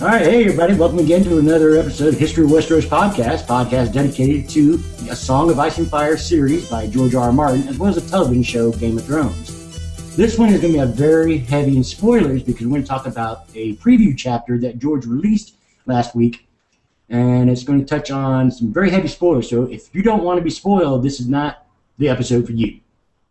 All right, hey everybody, welcome again to another episode of History of Westeros podcast, podcast dedicated to a Song of Ice and Fire series by George R. R. Martin, as well as a television show, Game of Thrones. This one is going to be a very heavy in spoilers because we're going to talk about a preview chapter that George released last week, and it's going to touch on some very heavy spoilers. So if you don't want to be spoiled, this is not the episode for you.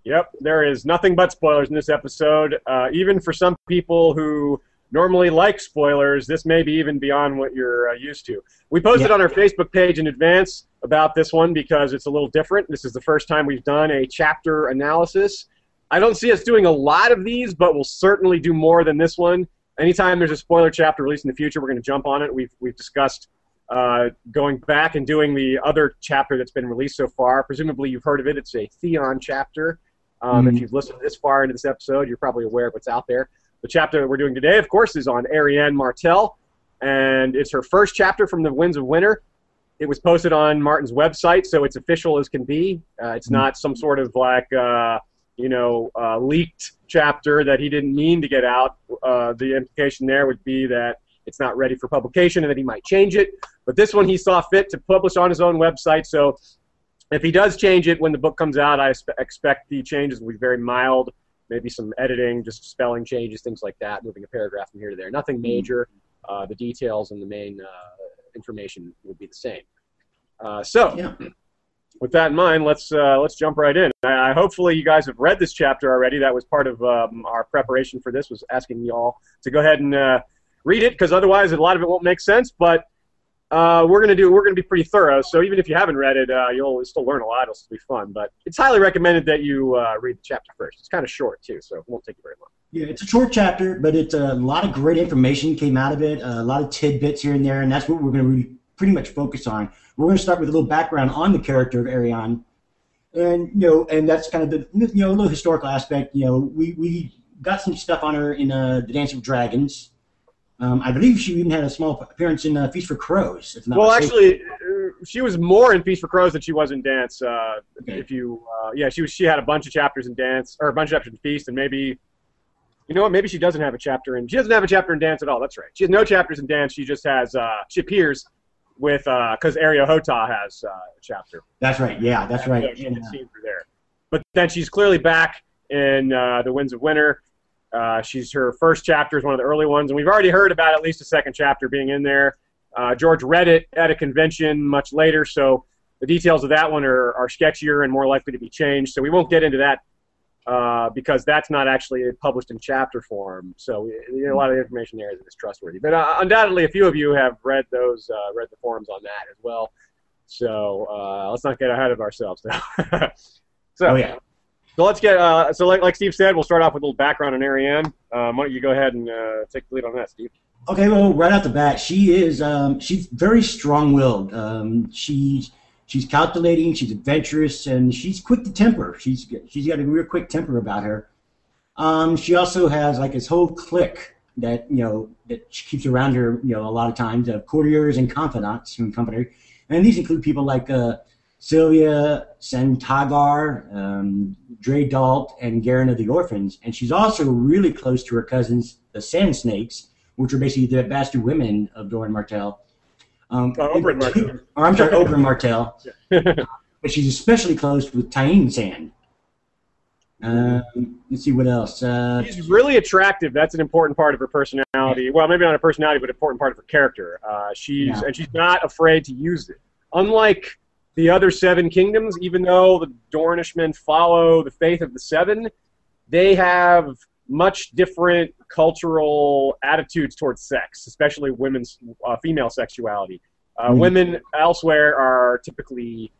Yep, there is nothing but spoilers in this episode. Uh, even for some people who normally like spoilers, this may be even beyond what you're uh, used to. We posted Yeah. on our Facebook page in advance about this one because it's a little different. This is the first time we've done a chapter analysis. I don't see us doing a lot of these, but we'll certainly do more than this one. Anytime there's a spoiler chapter released in the future, we're going to jump on it. We've, we've discussed uh, going back and doing the other chapter that's been released so far. Presumably, you've heard of it. It's a Theon chapter. Um, If Mhm. you've listened this far into this episode, you're probably aware of what's out there. The chapter that we're doing today, of course, is on Arianne Martell, and it's her first chapter from the Winds of Winter. It was posted on Martin's website, so it's official as can be. Uh, it's not some sort of like, uh, you know, uh, leaked chapter that he didn't mean to get out. Uh, the implication there would be that it's not ready for publication and that he might change it. But this one he saw fit to publish on his own website, so if he does change it when the book comes out, I expect the changes will be very mild. Maybe some editing, just spelling changes, things like that, moving a paragraph from here to there. Nothing major. Uh, the details and the main uh, information will be the same. Uh, so, Yeah. with that in mind, let's uh, let's jump right in. I, I- hopefully, you guys have read this chapter already. That was part of um, our preparation for this. Was asking you all to go ahead and uh, read it because otherwise, a lot of it won't make sense. But uh, we're gonna do we're gonna be pretty thorough. So even if you haven't read it, uh, you'll still learn a lot. It'll still be fun. But it's highly recommended that you uh, read the chapter first. It's kind of short too, so it won't take you very long. Yeah, it's a short chapter, but it's a lot of great information came out of it. a lot of tidbits here and there, and that's what we're really pretty much focus on. We're to start with a little background on the character of Arianne, and you know, and that's kind of the you know a little historical aspect. You know, we we got some stuff on her in uh, the Dance of Dragons. Um, I believe she even had a small appearance in uh, Feast for Crows. Well, mistaken. actually, uh, she was more in Feast for Crows than she was in Dance. Uh, Okay. If you, uh, yeah, she was. She had a bunch of chapters in Dance, or a bunch of chapters in Feast, and maybe, you know what? Maybe she doesn't have a chapter in. She doesn't have a chapter in Dance at all. That's right. She has no chapters in Dance. She just has. Uh, she appears with because Areo Hotah has uh, a chapter. that's right. Yeah, that's So right. she And, can uh, see through there. But then she's clearly back in uh, the Winds of Winter. Uh, she's her first chapter is one of the early ones, and we've already heard about at least a second chapter being in there. Uh, George read it at a convention much later, so the details of that one are, are sketchier and more likely to be changed. So we won't get into that uh, because that's not actually published in chapter form. So a lot of the information there is trustworthy. But uh, undoubtedly, a few of you have read those, uh, read the forums on that as well. So uh, let's not get ahead of ourselves so, oh yeah. So let's get. Uh, so like, like Steve said, we'll start off with a little background on Arianne. Um, why don't you go ahead and uh, take the lead on that, Steve? Okay, well, right off the bat, she is um, she's very strong-willed. Um, she's she's calculating, she's adventurous, and she's quick to temper. She's she's got a real quick temper about her. Um, she also has like this whole clique that you know that she keeps around her. You know, a lot of times of courtiers and confidants accompany her, and these include people like uh, Sylvia Santagar, um, Drey Dalt, and Garin of the Orphans. And she's also really close to her cousins, the Sand Snakes, which are basically the bastard women of Doran Martell. Um, Oh, Oberyn Martell. Or I'm sorry, Oberyn Martell. but she's especially close with Tyene Sand. Um, let's see what else. Uh, She's really attractive. That's an important part of her personality. Well, maybe not her personality, but an important part of her character. Uh, she's Yeah. and she's not afraid to use it. Unlike the other seven kingdoms, even though the Dornishmen follow the faith of the seven, they have much different cultural attitudes towards sex, especially women's uh, female sexuality. Uh, Mhm. Women elsewhere are typically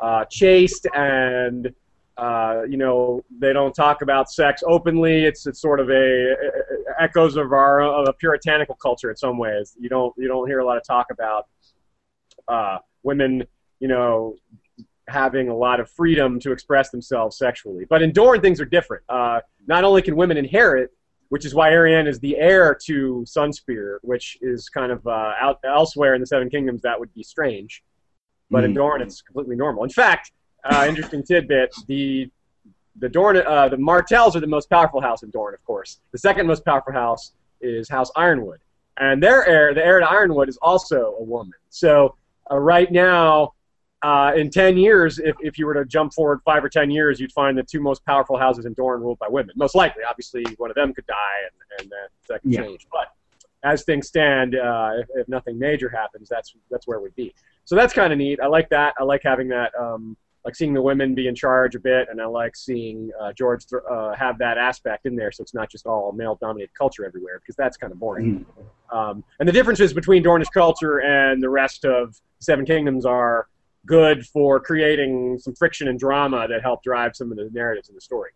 uh, chaste and uh, you know they don't talk about sex openly. It's it's sort of a, a- echoes of our of a puritanical culture in some ways. You don't you don't hear a lot of talk about uh, women, you know, having a lot of freedom to express themselves sexually. But in Dorne, things are different. Uh, not only can women inherit, which is why Arianne is the heir to Sunspear, which is kind of uh, out elsewhere in the Seven Kingdoms that would be strange, but in Mhm. Dorne it's completely normal. In fact, uh, interesting tidbit: the the Dorne, uh, the Martells are the most powerful house in Dorne, of course. The second most powerful house is House Yronwood, and their heir, the heir to Yronwood, is also a woman. So uh, right now, uh, in 10 years, if, if you were to jump forward five or 10 years, you'd find the two most powerful houses in Dorne ruled by women. Most likely, obviously, one of them could die and, and that, that could Yeah. change. But as things stand, uh, if, if nothing major happens, that's that's where we'd be. So that's kind of neat. I like that. I like having that, um, like seeing the women be in charge a bit, and I like seeing uh, George th- uh, have that aspect in there, so it's not just all male-dominated culture everywhere, because that's kind of boring. Mhm. Um, and the differences between Dornish culture and the rest of Seven Kingdoms are good for creating some friction and drama that help drive some of the narratives in the story.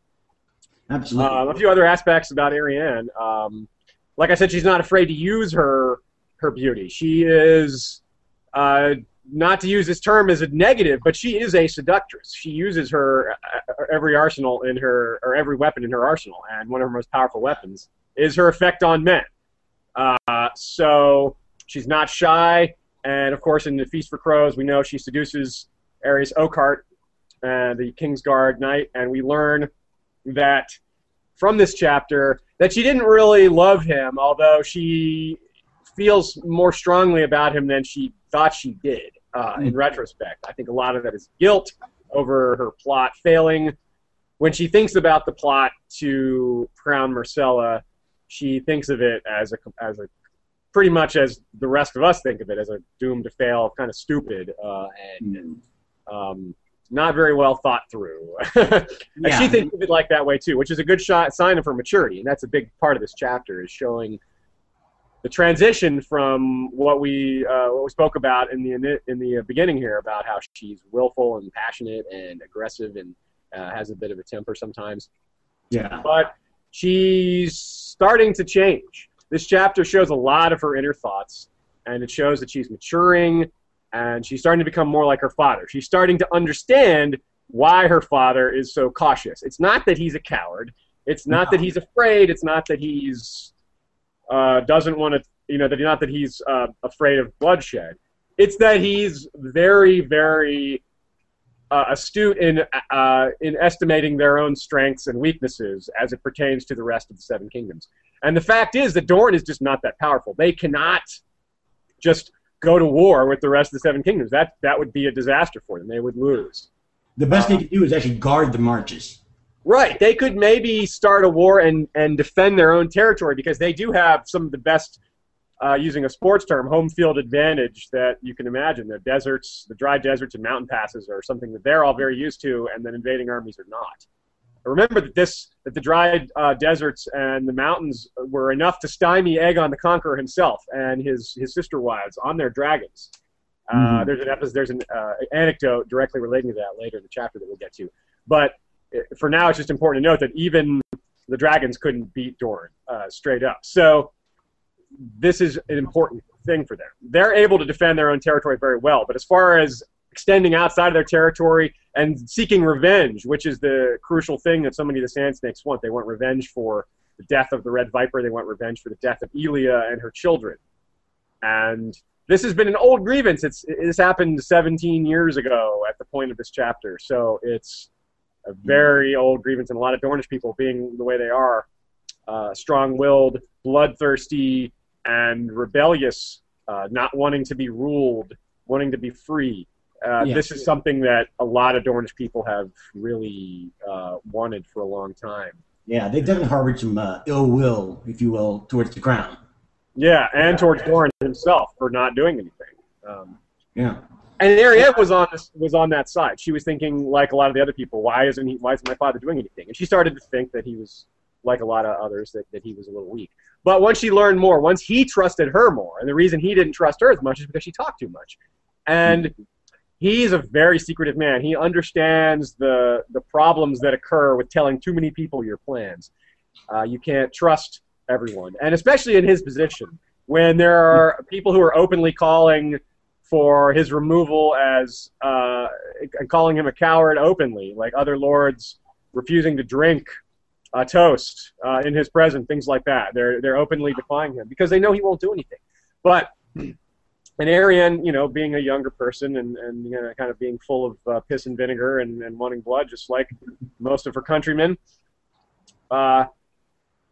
Absolutely. Um, a few other aspects about Arianne. Um, like I said, she's not afraid to use her her beauty. She is uh, not to use this term as a negative, but she is a seductress. She uses her uh, every arsenal in her or every weapon in her arsenal, and one of her most powerful weapons is her effect on men. Uh, so she's not shy, and of course, in the Feast for Crows, we know she seduces Arys Oakheart, uh, the Kingsguard knight, and we learn that from this chapter that she didn't really love him, although she feels more strongly about him than she thought she did. Uh, in retrospect, I think a lot of that is guilt over her plot failing. When she thinks about the plot to crown Myrcella, she thinks of it as a as a pretty much as the rest of us think of it as a doomed to fail, kind of stupid uh, and Mhm. um, not very well thought through. and Yeah. she thinks of it like that way too, which is a good shot, sign of her maturity, and that's a big part of this chapter is showing the transition from what we uh, what we spoke about in the in the beginning here about how she's willful and passionate and aggressive and uh, has a bit of a temper sometimes Yeah. but she's starting to change. This chapter shows a lot of her inner thoughts, and it shows that she's maturing and she's starting to become more like her father. She's starting to understand why her father is so cautious. It's not that he's a coward. It's not that he's afraid. It's not that he's uh, doesn't want to, you know, that not that he's uh, afraid of bloodshed. It's that he's very, very uh, astute in uh, in estimating their own strengths and weaknesses as it pertains to the rest of the Seven Kingdoms. And the fact is that Dorne is just not that powerful. They cannot just go to war with the rest of the Seven Kingdoms. That that would be a disaster for them. They would lose. The best they can do is actually guard the marches. Right. They could maybe start a war and, and defend their own territory because they do have some of the best, uh, using a sports term, home field advantage that you can imagine. The deserts, the dry deserts and mountain passes are something that they're all very used to, and then invading armies are not. Remember that this that the dry uh, deserts and the mountains were enough to stymie Aegon the Conqueror himself and his his sister wives on their dragons. Uh, Mhm. There's an episode, there's an uh, anecdote directly relating to that later in the chapter that we'll get to. But uh, for now, it's just important to note that even the dragons couldn't beat Dorne uh, straight up. So this is an important thing for them. They're able to defend their own territory very well, but as far as extending outside of their territory and seeking revenge, which is the crucial thing that so many of the Sand Snakes want, they want revenge for the death of the Red Viper. They want revenge for the death of Elia and her children. And this has been an old grievance. It's this happened 17 years ago at the point of this chapter, so it's a very old grievance, and a lot of Dornish people, being the way they are, uh, strong-willed, bloodthirsty, and rebellious, uh, not wanting to be ruled, wanting to be free. Uh, Yeah. This is something that a lot of Dornish people have really uh, wanted for a long time. Yeah, they've definitely harbored some uh, ill will, if you will, towards the crown. Yeah, and towards Doran himself for not doing anything. Um, Yeah. And Ariette was on this, was on that side. She was thinking like a lot of the other people. Why isn't he? Why isn't my father doing anything? And she started to think that he was like a lot of others that, that he was a little weak. But once she learned more, once he trusted her more, and the reason he didn't trust her as much is because she talked too much. And he's a very secretive man. He understands the the problems that occur with telling too many people your plans. Uh, you can't trust everyone, and especially in his position, when there are people who are openly calling for his removal as uh, and calling him a coward openly, like other lords refusing to drink a toast uh, in his presence, things like that. They're they're openly defying him because they know he won't do anything. But and Arianne, you know, being a younger person and, and you know, kind of being full of uh, piss and vinegar and, and wanting blood, just like most of her countrymen, uh,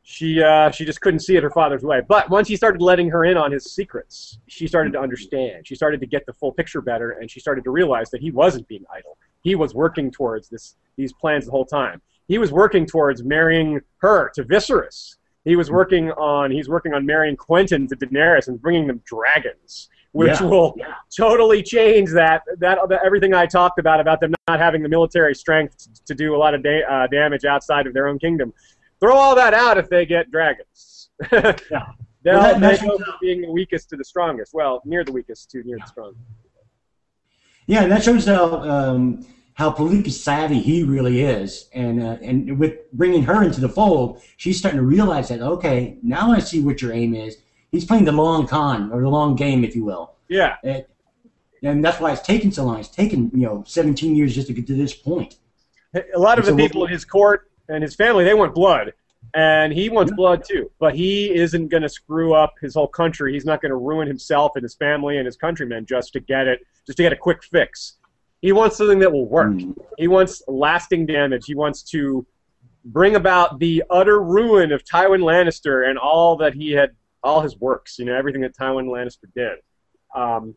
she uh, she just couldn't see it her father's way. But once he started letting her in on his secrets, she started to understand. She started to get the full picture better, and she started to realize that he wasn't being idle. He was working towards this these plans the whole time. He was working towards marrying her to Viserys. He was working on he's working on marrying Quentyn to Daenerys and bringing them dragons, which Yeah. will Yeah. totally change that, that that everything I talked about about them not having the military strength to do a lot of da- uh, damage outside of their own kingdom. Throw all that out if they get dragons. Yeah. They'll Well, that- they that's- go being the weakest to the strongest. Well, near the weakest to near the strongest. Yeah, and that shows how um, how politically savvy he really is, and uh, and with bringing her into the fold, she's starting to realize that okay, now I see what your aim is. He's playing the long con or the long game, if you will, Yeah, and, and that's why it's taken so long. It's taken you know 17 years just to get to this point. a lot of the people in his court and his family they want blood, and he wants Yeah. blood too. But he isn't going to screw up his whole country. He's not going to ruin himself and his family and his countrymen just to get it, just to get a quick fix. He wants something that will work. Mm. He wants lasting damage. He wants to bring about the utter ruin of Tywin Lannister and all that he had, all his works. You know, everything that Tywin Lannister did. Um,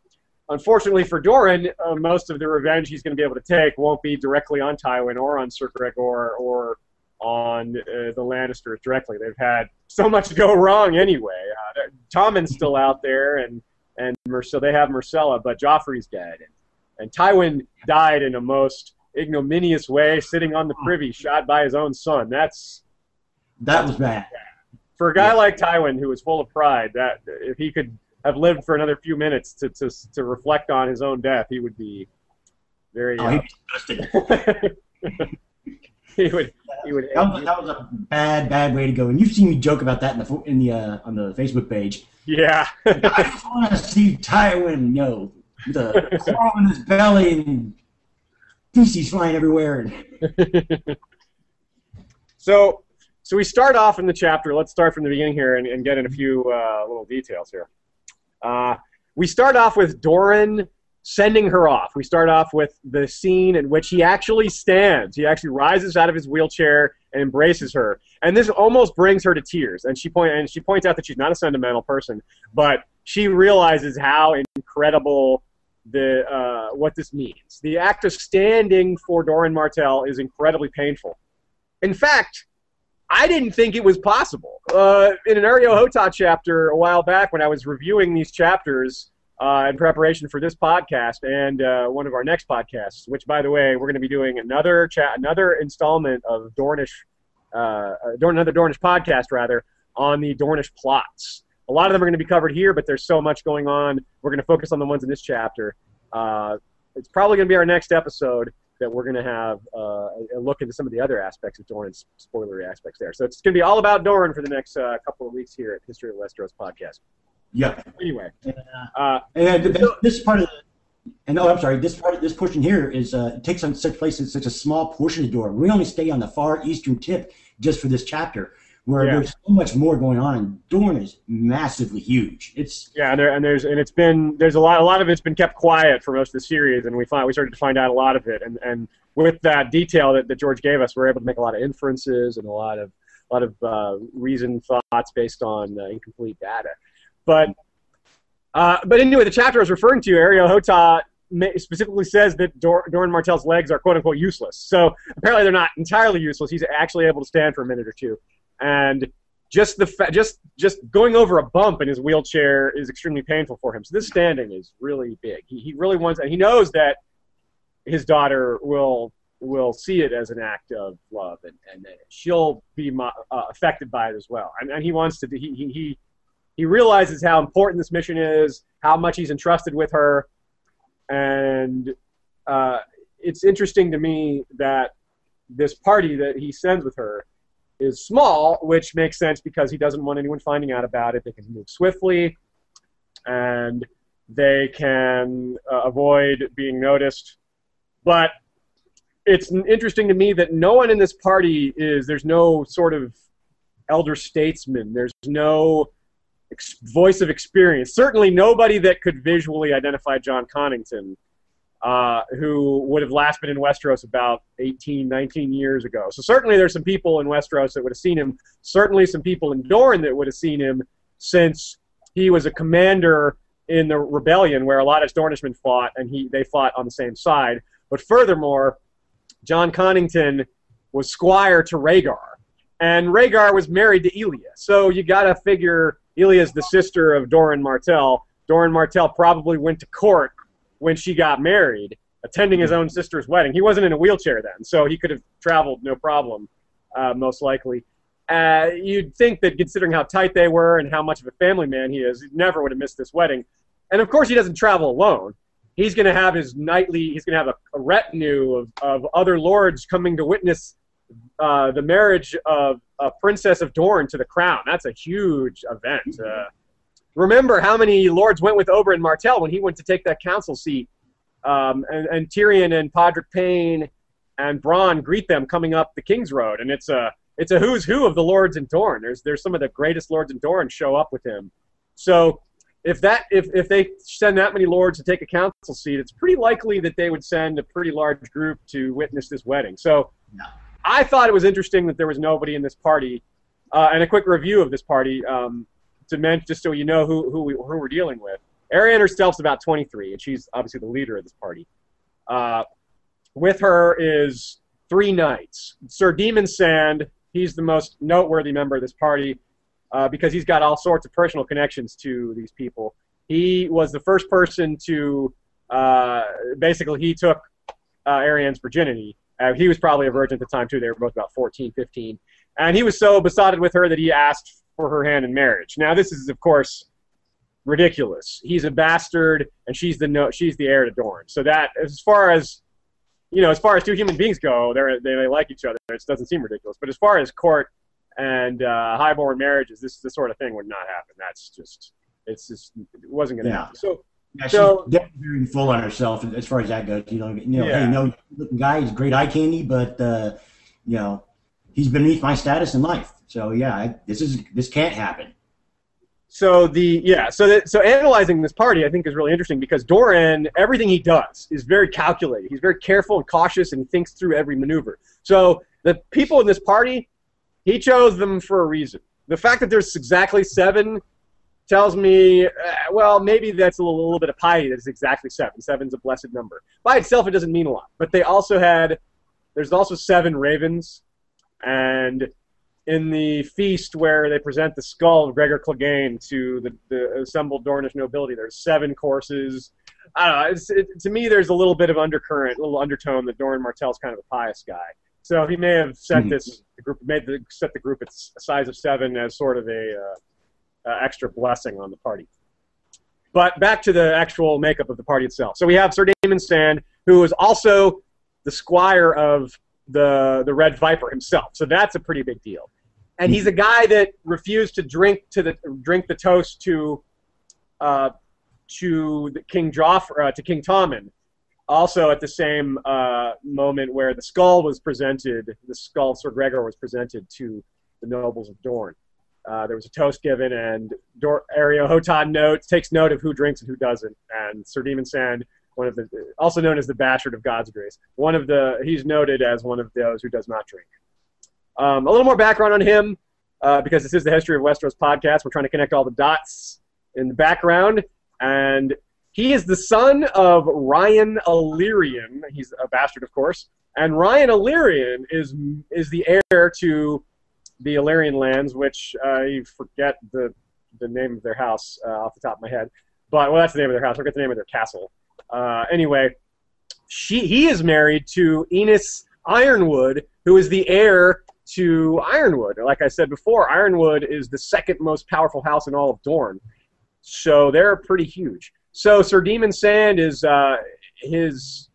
unfortunately for Doran, uh, most of the revenge he's going to be able to take won't be directly on Tywin or on Sir Gregor or on uh, the Lannisters directly. They've had so much go wrong anyway. Uh, Tommen's still out there, and and so they have Myrcella, but Joffrey's dead, and, and Tywin died in a most ignominious way, sitting on the privy, shot by his own son. That's That was bad. For a guy Yeah. like Tywin, who was full of pride, that if he could have lived for another few minutes to to, to reflect on his own death, he would be very. Oh, uh, he was disgusted. he would. He would. That was, that was a bad, bad way to go. And you've seen me joke about that in the in the uh, on the Facebook page. yeah. I just want to see Tywin, yo, with a claw in his belly and feces flying everywhere. And so, so we start off in the chapter. Let's start from the beginning here and, and get in a few uh, little details here. Uh, we start off with Doran sending her off. We start off with the scene in which he actually stands. He actually rises out of his wheelchair and embraces her, and this almost brings her to tears. And she point and she points out that she's not a sentimental person, but she realizes how incredible the uh, what this means. The act of standing for Doran Martell is incredibly painful. In fact, I didn't think it was possible. Uh, in an Areo Hotah chapter a while back, when I was reviewing these chapters uh, in preparation for this podcast and uh, one of our next podcasts, which, by the way, we're going to be doing another chat, another installment of Dornish, uh, uh, another Dornish podcast rather, on the Dornish plots. A lot of them are going to be covered here, but there's so much going on. We're going to focus on the ones in this chapter. Uh, it's probably going to be our next episode that we're going to have uh, a look into some of the other aspects of Doran's spoilery aspects there. So it's going to be all about Doran for the next uh, couple of weeks here at History of Westeros podcast. yeah, Anyway, and, uh, and this, this part of the, and oh, I'm sorry, this part of this portion here is uh, takes on such place in such a small portion of the door. We only stay on the far eastern tip just for this chapter, where Yeah. there's so much more going on. And Dorne is massively huge. It's yeah, and, there, and there's and it's been there's a lot a lot of it's been kept quiet for most of the series, and we find we started to find out a lot of it, and and with that detail that, that George gave us, we're able to make a lot of inferences and a lot of a lot of uh, reasoned thoughts based on uh, incomplete data. But uh, but anyway, the chapter I was referring to, Areo Hotah specifically says that Dor- Doran Martell's legs are quote unquote useless. So apparently they're not entirely useless. He's actually able to stand for a minute or two, and just the fa- just just going over a bump in his wheelchair is extremely painful for him. So this standing is really big. He, he really wants, and he knows that his daughter will will see it as an act of love, and, and that she'll be mo- uh, affected by it as well. And, and he wants to. He, he he he realizes how important this mission is, how much he's entrusted with her, and uh, it's interesting to me that this party that he sends with her is small, which makes sense because he doesn't want anyone finding out about it. They can move swiftly, and they can uh, avoid being noticed. But it's interesting to me that no one in this party is. There's no sort of elder statesman. There's no ex- voice of experience. Certainly, nobody that could visually identify Jon Connington. Uh, who would have last been in Westeros about 18, 19 years ago. So certainly there's some people in Westeros that would have seen him. Certainly some people in Dorne that would have seen him since he was a commander in the rebellion where a lot of Dornishmen fought, and he they fought on the same side. But furthermore, Jon Connington was squire to Rhaegar, and Rhaegar was married to Elia. So you got to figure Elia's the sister of Doran Martell. Doran Martell probably went to court when she got married, attending his own sister's wedding. He wasn't in a wheelchair then, so he could have traveled no problem, uh, most likely. Uh, you'd think that considering how tight they were and how much of a family man he is, he never would have missed this wedding. And of course, he doesn't travel alone. He's going to have his nightly, he's going to have a, a, retinue of, of other lords coming to witness uh, the marriage of a princess of Dorne to the crown. That's a huge event. Uh, remember how many lords went with Oberyn Martell when he went to take that council seat. Um, and, and, Tyrion and Podrick Payne and Bronn greet them coming up the King's Road, and it's a it's a who's who of the lords in Dorne. There's there's some of the greatest lords in Dorne show up with him. So if that if if they send that many lords to take a council seat, it's pretty likely that they would send a pretty large group to witness this wedding. So no. I thought it was interesting that there was nobody in this party. Uh, and a quick review of this party. Um, to mention, just so you know who who, we, who we're dealing with. Arianne herself's about 23, and she's obviously the leader of this party. Uh, with her is three knights. Sir Daemon Sand, he's the most noteworthy member of this party uh, because he's got all sorts of personal connections to these people. He was the first person to uh, basically he took uh, Arianne's virginity. Uh, he was probably a virgin at the time too. They were both about 14, 15, and he was so besotted with her that he asked for her hand in marriage. Now, this is, of course, ridiculous. He's a bastard, and she's the no, she's the heir to Dorne. So that, as far as you know, as far as two human beings go, they they like each other. It doesn't seem ridiculous. But as far as court and uh, highborn marriages, this this sort of thing would not happen. That's just it's just it wasn't going to yeah. happen. So. Yeah, so, she's definitely very full on herself as far as that goes. You know, you know, yeah. hey, no looking guy, he's great eye candy, but uh, you know, he's beneath my status in life. So yeah, I, this is this can't happen. So the yeah, so so analyzing this party, I think, is really interesting because Doran, everything he does is very calculated. He's very careful and cautious, and thinks through every maneuver. So the people in this party, he chose them for a reason. The fact that there's exactly seven tells me, uh, well, maybe that's a little, little bit of piety that it's exactly seven. Seven's a blessed number. By itself, it doesn't mean a lot. But they also had, there's also seven ravens, and in the feast where they present the skull of Gregor Clegane to the, the assembled Dornish nobility. There's seven courses. I don't know. It, to me, there's a little bit of undercurrent, a little undertone that Doran Martell's kind of a pious guy. So he may have set mm-hmm. this the group made the set the group its size of seven as sort of a uh, uh, extra blessing on the party. But back to the actual makeup of the party itself. So we have Sir Daemon Sand, who is also the squire of the the Red Viper himself. So that's a pretty big deal. And he's a guy that refused to drink to the drink the toast to uh, to King Joffrey uh, to King Tommen. Also, at the same uh, moment where the skull was presented, the skull Sir Gregor was presented to the nobles of Dorne. Uh, there was a toast given, and Dor- Areo Hotah notes takes note of who drinks and who doesn't. And Sir Daemon Sand one of the also known as the bastard of Godsgrace. One of the he's noted as one of those who does not drink. Um, a little more background on him, uh, because this is the History of Westeros podcast. We're trying to connect all the dots in the background, and he is the son of Ryon Allyrion. He's a bastard, of course, and Ryon Allyrion is is the heir to the Allyrion lands, which uh, I forget the the name of their house uh, off the top of my head. But well, that's the name of their house. I forget the name of their castle. Uh, anyway, she he is married to Ynys Yronwood, who is the heir to Yronwood. Like I said before, Yronwood is the second most powerful house in all of Dorne, so they're pretty huge. So Sir Daemon Sand is uh, his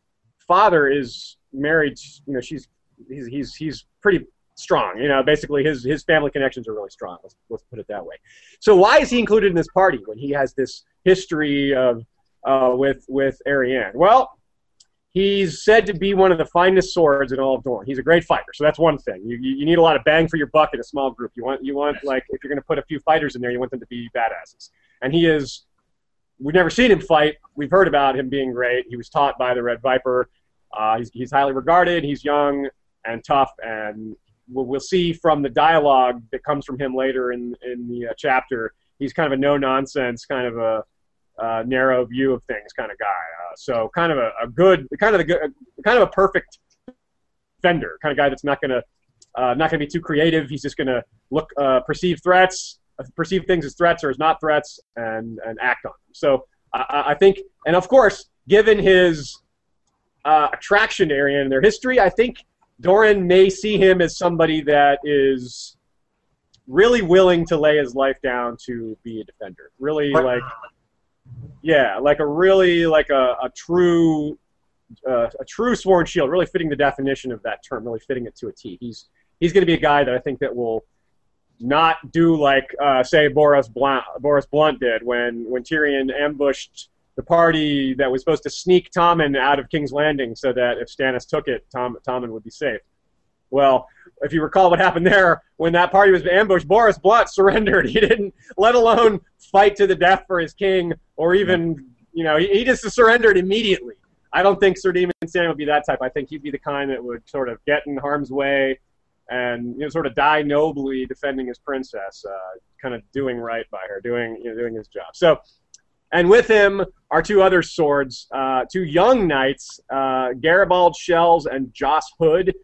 father is married. You know, she's he's he's he's pretty strong. You know, basically his his family connections are really strong. Let's let's put it that way. So why is he included in this party when he has this history of uh, with with Arianne? Well, he's said to be one of the finest swords in all of Dorne. He's a great fighter, so that's one thing. You, you need a lot of bang for your buck in a small group. You want you want like if you're going to put a few fighters in there, you want them to be badasses. And he is we've never seen him fight. We've heard about him being great. He was taught by the Red Viper. Uh, he's, he's highly regarded. He's young and tough, and we'll, we'll see from the dialogue that comes from him later in in the uh, chapter. He's kind of a no nonsense, kind of a uh, narrow view of things kind of guy. Uh, so kind of a, a, good, kind of a good, kind of a perfect fender, kind of guy that's not going to uh, not going to be too creative. He's just going to look, uh, perceive threats, uh, perceive things as threats or as not threats, and and act on them. So I think, and of course, given his uh, attraction area and their history, I think Doran may see him as somebody that is really willing to lay his life down to be a defender. Really, like yeah, like a really like a, a true uh, a true sworn shield, really fitting the definition of that term, really fitting it to a T. He's he's going to be a guy that I think that will not do like uh, say Boros Blount, Boros Blount did when when Tyrion ambushed the party that was supposed to sneak Tommen out of King's Landing so that if Stannis took it, Tom Tommen would be safe. Well, if you recall what happened there, when that party was ambushed, Boros Blount surrendered. He didn't, let alone fight to the death for his king, or even, you know, he, he just surrendered immediately. I don't think Sir Daemon Sand would be that type. I think he'd be the kind that would sort of get in harm's way and you know sort of die nobly defending his princess, uh, kind of doing right by her, doing you know doing his job. So, and with him are two other swords, uh, two young knights, uh, Garibald Shells and Joss Hood.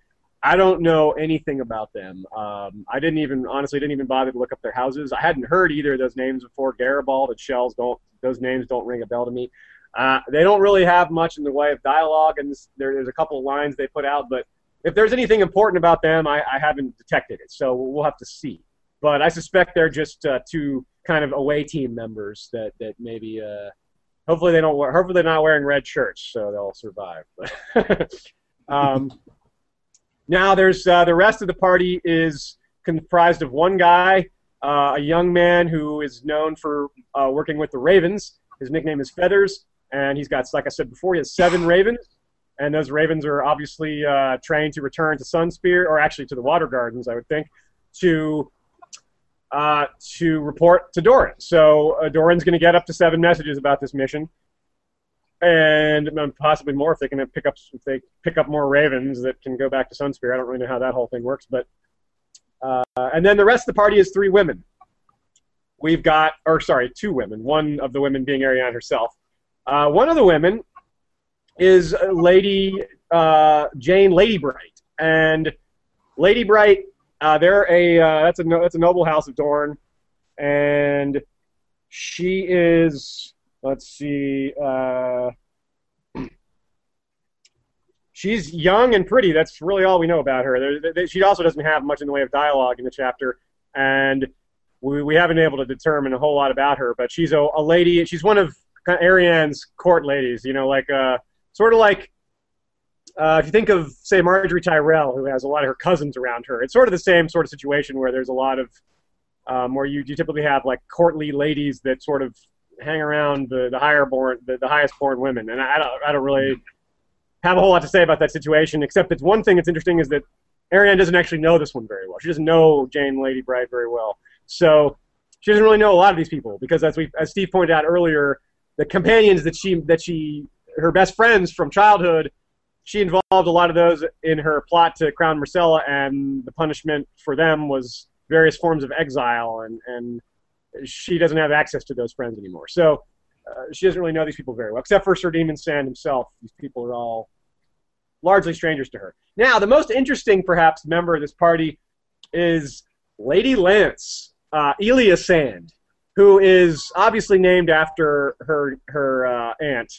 I don't know anything about them. Um, I didn't even honestly didn't even bother to look up their houses. I hadn't heard either of those names before. Garibald and Shells don't those names don't ring a bell to me. Uh, they don't really have much in the way of dialogue, and there, there's a couple of lines they put out, but if there's anything important about them, I, I haven't detected it. So we'll have to see. But I suspect they're just uh, two kind of away team members that that maybe. Uh, hopefully they don't. Hopefully they're not wearing red shirts, so they'll survive. um, now there's uh, the rest of the party is comprised of one guy, uh, a young man who is known for uh, working with the Ravens. His nickname is Feathers, and he's got, like I said before, he has seven ravens, and those ravens are obviously uh, trained to return to Sunspear, or actually to the Water Gardens, I would think, to uh, to report to Doran. So uh, Doran's going to get up to seven messages about this mission and possibly more if they can pick up if they pick up more ravens that can go back to Sunspear. I don't really know how that whole thing works, but uh, and then the rest of the party is three women. We've got, or sorry, two women. One of the women being Arianne herself. Uh, one of the women is Lady uh, Jayne Ladybright, and Ladybright. Uh, they're a uh, that's a that's a noble house of Dorne, and she is let's see. Uh, she's young and pretty. That's really all we know about her. There, there, she also doesn't have much in the way of dialogue in the chapter, and we, we haven't been able to determine a whole lot about her. But she's a, a lady. She's one of Arianne's court ladies. You know, like uh, sort of like uh, if you think of say Margaery Tyrell, who has a lot of her cousins around her. It's sort of the same sort of situation where there's a lot of um, where you, you typically have like courtly ladies that sort of hang around the, the higher born the, the highest born women and I, don't I don't really have a whole lot to say about that situation except that one thing that's interesting is that Arianne doesn't actually know this one very well. She doesn't know Jayne Ladybright very well. So she doesn't really know a lot of these people because as we as Steve pointed out earlier, the companions that she that she her best friends from childhood, she involved a lot of those in her plot to crown Myrcella, and the punishment for them was various forms of exile and and she doesn't have access to those friends anymore. So uh, she doesn't really know these people very well, except for Sir Daemon Sand himself. These people are all largely strangers to her. Now, the most interesting, perhaps, member of this party is Lady Lance, uh, Elia Sand, who is obviously named after her her uh, aunt,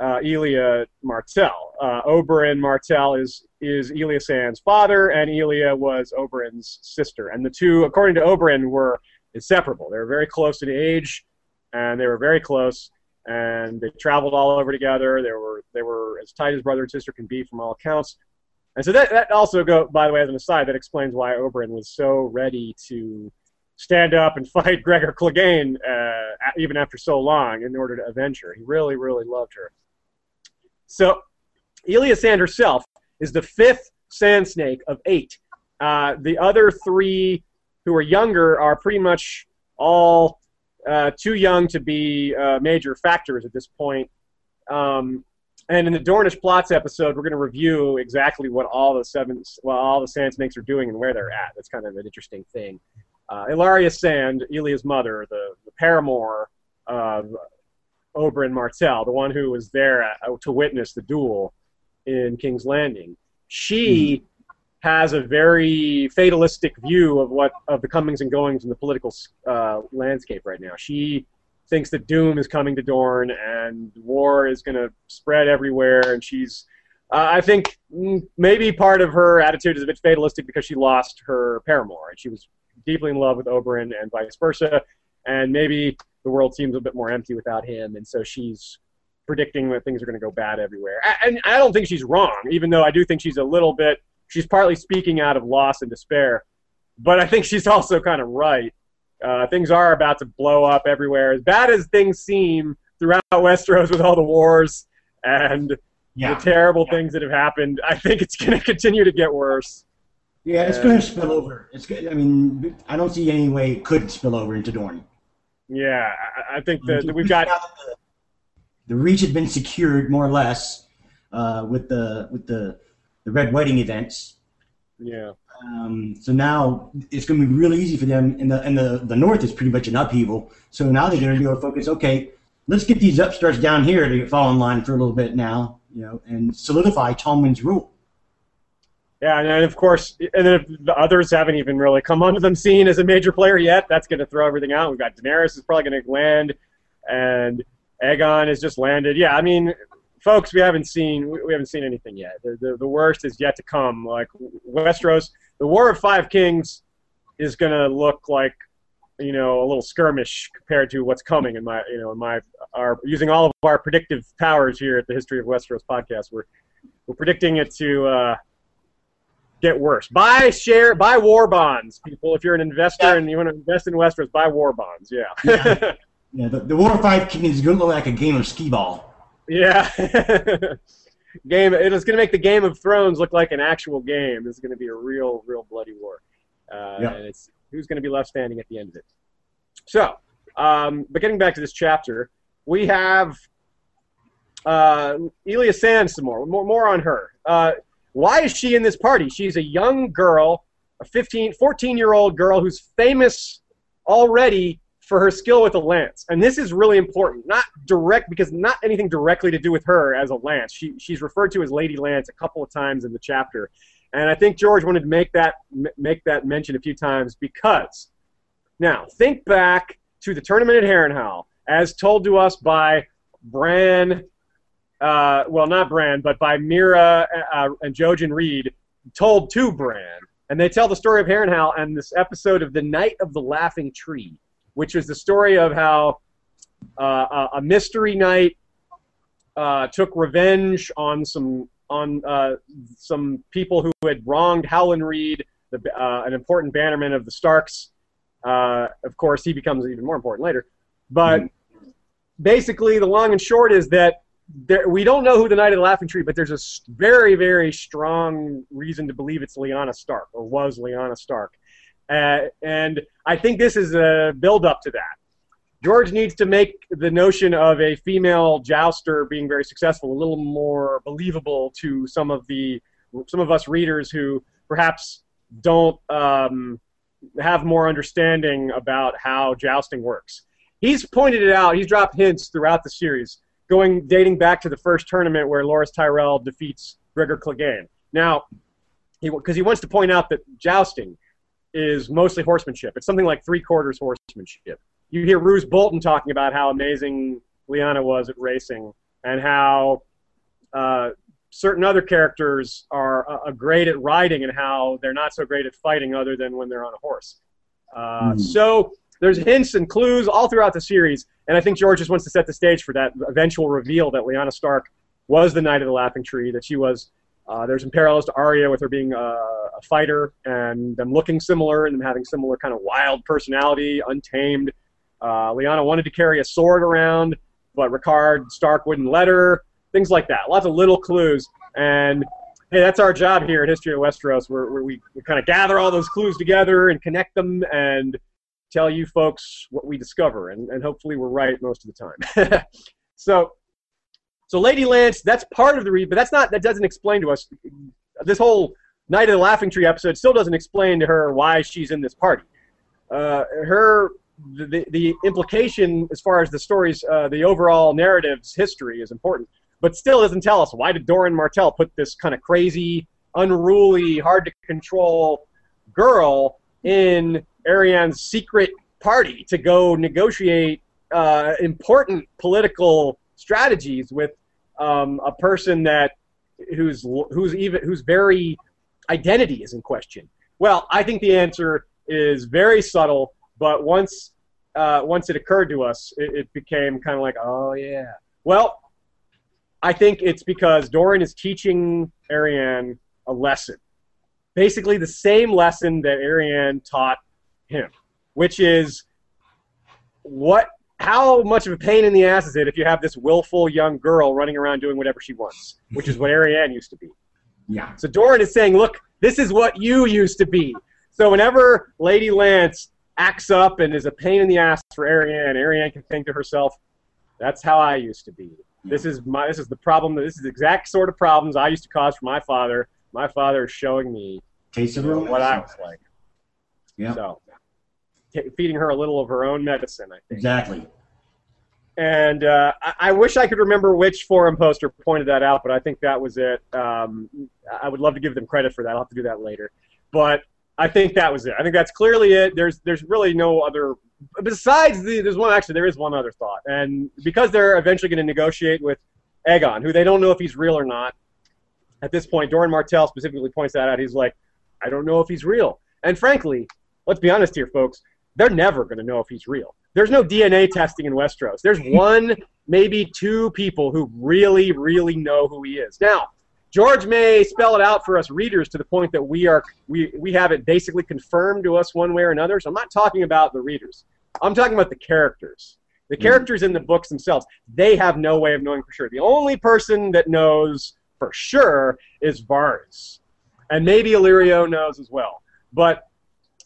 uh, Elia Martell. Uh, Oberyn Martell is is Elia Sand's father, and Elia was Oberyn's sister. And the two, according to Oberyn, were inseparable. They were very close in age, and they were very close, and they traveled all over together. They were they were as tight as brother and sister can be from all accounts. And so that, that also go by the way as an aside that explains why Oberyn was so ready to stand up and fight Gregor Clegane uh, even after so long in order to avenge her. He really really loved her. So Elia Sand herself is the fifth sand snake of eight. Uh, the other three who are younger are pretty much all uh, too young to be uh, major factors at this point. Um, and in the Dornish plots episode, we're going to review exactly what all the seven, well, all the Sand Snakes are doing and where they're at. That's kind of an interesting thing. Uh, Ellaria Sand, Elia's mother, the, the paramour of Oberyn Martell, the one who was there at, to witness the duel in King's Landing, she mm-hmm has a very fatalistic view of what of the comings and goings in the political uh, landscape right now. She thinks that doom is coming to Dorne and war is going to spread everywhere, and she's. Uh, I think maybe part of her attitude is a bit fatalistic because she lost her paramour and she was deeply in love with Oberyn and vice versa, and maybe the world seems a bit more empty without him, and so she's predicting that things are going to go bad everywhere. And I don't think she's wrong, even though I do think she's a little bit she's partly speaking out of loss and despair, but I think she's also kind of right. Uh, things are about to blow up everywhere. As bad as things seem throughout Westeros with all the wars and yeah. the terrible yeah. things that have happened, I think it's going to continue to get worse. Yeah, it's going to spill over. It's. I mean, I don't see any way it could spill over into Dorne. Yeah, I, think that, that we've got the, the reach has been secured more or less uh, with the with the the red wedding events. Yeah. Um, so now it's going to be really easy for them, and the and the the north is pretty much an upheaval. So now they're going to be able to focus. Okay, let's get these upstarts down here to fall in line for a little bit now, you know, and solidify Tommen's rule. Yeah, and of course, and then if the others haven't even really come onto them scene as a major player yet, that's going to throw everything out. We've got Daenerys is probably going to land, and Aegon has just landed. Yeah, I mean, folks, we haven't seen we haven't seen anything yet. The, the, the worst is yet to come. Like Westeros, the War of Five Kings is going to look like you know a little skirmish compared to what's coming in my you know in my our using all of our predictive powers here at the History of Westeros podcast. We're we're predicting it to uh, get worse. Buy share, buy war bonds, people. If you're an investor yeah. and you want to invest in Westeros, buy war bonds. Yeah. yeah. yeah the, the War of Five Kings is going to look like a game of skee ball. Yeah. game. It is going to make the Game of Thrones look like an actual game. This is going to be a real, real bloody war. Uh, And it's who's going to be left standing at the end of it. So, um, but getting back to this chapter, we have uh, Elia Sands some more. More, more on her. Uh, why is she in this party? She's a young girl, a 15, 14 year old girl who's famous already for her skill with a lance. And this is really important. Not direct because not anything directly to do with her as a lance. She she's referred to as Lady Lance a couple of times in the chapter. And I think George wanted to make that make that mention a few times because now think back to the tournament at Harrenhal as told to us by Bran uh, well, not Bran, but by Meera uh, and Jojen Reed, told to Bran. And they tell the story of Harrenhal and this episode of the Night of the Laughing Tree which was the story of how uh, a mystery knight uh, took revenge on some on uh, some people who had wronged Howland Reed, the, uh, an important bannerman of the Starks. Uh, of course, he becomes even more important later. But mm-hmm. basically, the long and short is that there, we don't know who the Knight of the Laughing Tree, but there's a very, very strong reason to believe it's Lyanna Stark, or was Lyanna Stark. Uh, and I think this is a build up to that. George needs to make the notion of a female jouster being very successful a little more believable to some of the some of us readers who perhaps don't um, have more understanding about how jousting works. He's pointed it out. He's dropped hints throughout the series, going dating back to the first tournament where Loras Tyrell defeats Gregor Clegane. Now, because he, he wants to point out that jousting is mostly horsemanship. It's something like three quarters horsemanship. You hear Roose Bolton talking about how amazing Lyanna was at racing and how uh, certain other characters are uh, great at riding and how they're not so great at fighting other than when they're on a horse. Uh, mm. So there's hints and clues all throughout the series, and I think George just wants to set the stage for that eventual reveal that Lyanna Stark was the Knight of the Laughing Tree, that she was uh, there's some parallels to Arya with her being a, a, fighter and them looking similar and them having similar kind of wild personality, untamed. Uh, Lyanna wanted to carry a sword around, but Rickard Stark wouldn't let her. Things like that. Lots of little clues. And hey, that's our job here at History of Westeros, where, where we, we kind of gather all those clues together and connect them and tell you folks what we discover, and, and hopefully we're right most of the time. so, so Lady Lance, that's part of the reason, but that's not that doesn't explain to us this whole Night of the Laughing Tree episode still doesn't explain to her why she's in this party. Uh, her the, the implication as far as the stories, uh, the overall narrative's history is important, but still doesn't tell us why did Doran Martell put this kind of crazy, unruly, hard to control girl in Arianne's secret party to go negotiate uh, important political strategies with um, a person that whose who's even whose very identity is in question. Well, I think the answer is very subtle, but once uh, once it occurred to us, it, it became kind of like, oh yeah. Well, I think it's because Doran is teaching Arianne a lesson, basically the same lesson that Arianne taught him, which is what how much of a pain in the ass is it if you have this willful young girl running around doing whatever she wants, which is what Arianne used to be. Yeah. So Doran is saying, look, this is what you used to be. So whenever Lady Lance acts up and is a pain in the ass for Arianne, Arianne can think to herself, that's how I used to be. This is my this is the problem. This is the exact sort of problems I used to cause for my father. My father is showing me Taste of you know, what I was like. Yeah. So t- feeding her a little of her own medicine, I think. Exactly. And uh, I-, I wish I could remember which forum poster pointed that out, but I think that was it. Um, I would love to give them credit for that. I'll have to do that later. But I think that was it. I think that's clearly it. There's there's really no other besides the there's one actually there is one other thought. And because they're eventually going to negotiate with Aegon, who they don't know if he's real or not. At this point, Doran Martell specifically points that out. He's like, I don't know if he's real. And frankly, let's be honest here, folks. They're never going to know if he's real. There's no DNA testing in Westeros. There's one, maybe two people who really, really know who he is. Now, George may spell it out for us readers to the point that we are we, we have it basically confirmed to us one way or another. So I'm not talking about the readers. I'm talking about the characters. The mm-hmm. characters in the books themselves, they have no way of knowing for sure. The only person that knows for sure is Varys. And maybe Illyrio knows as well. But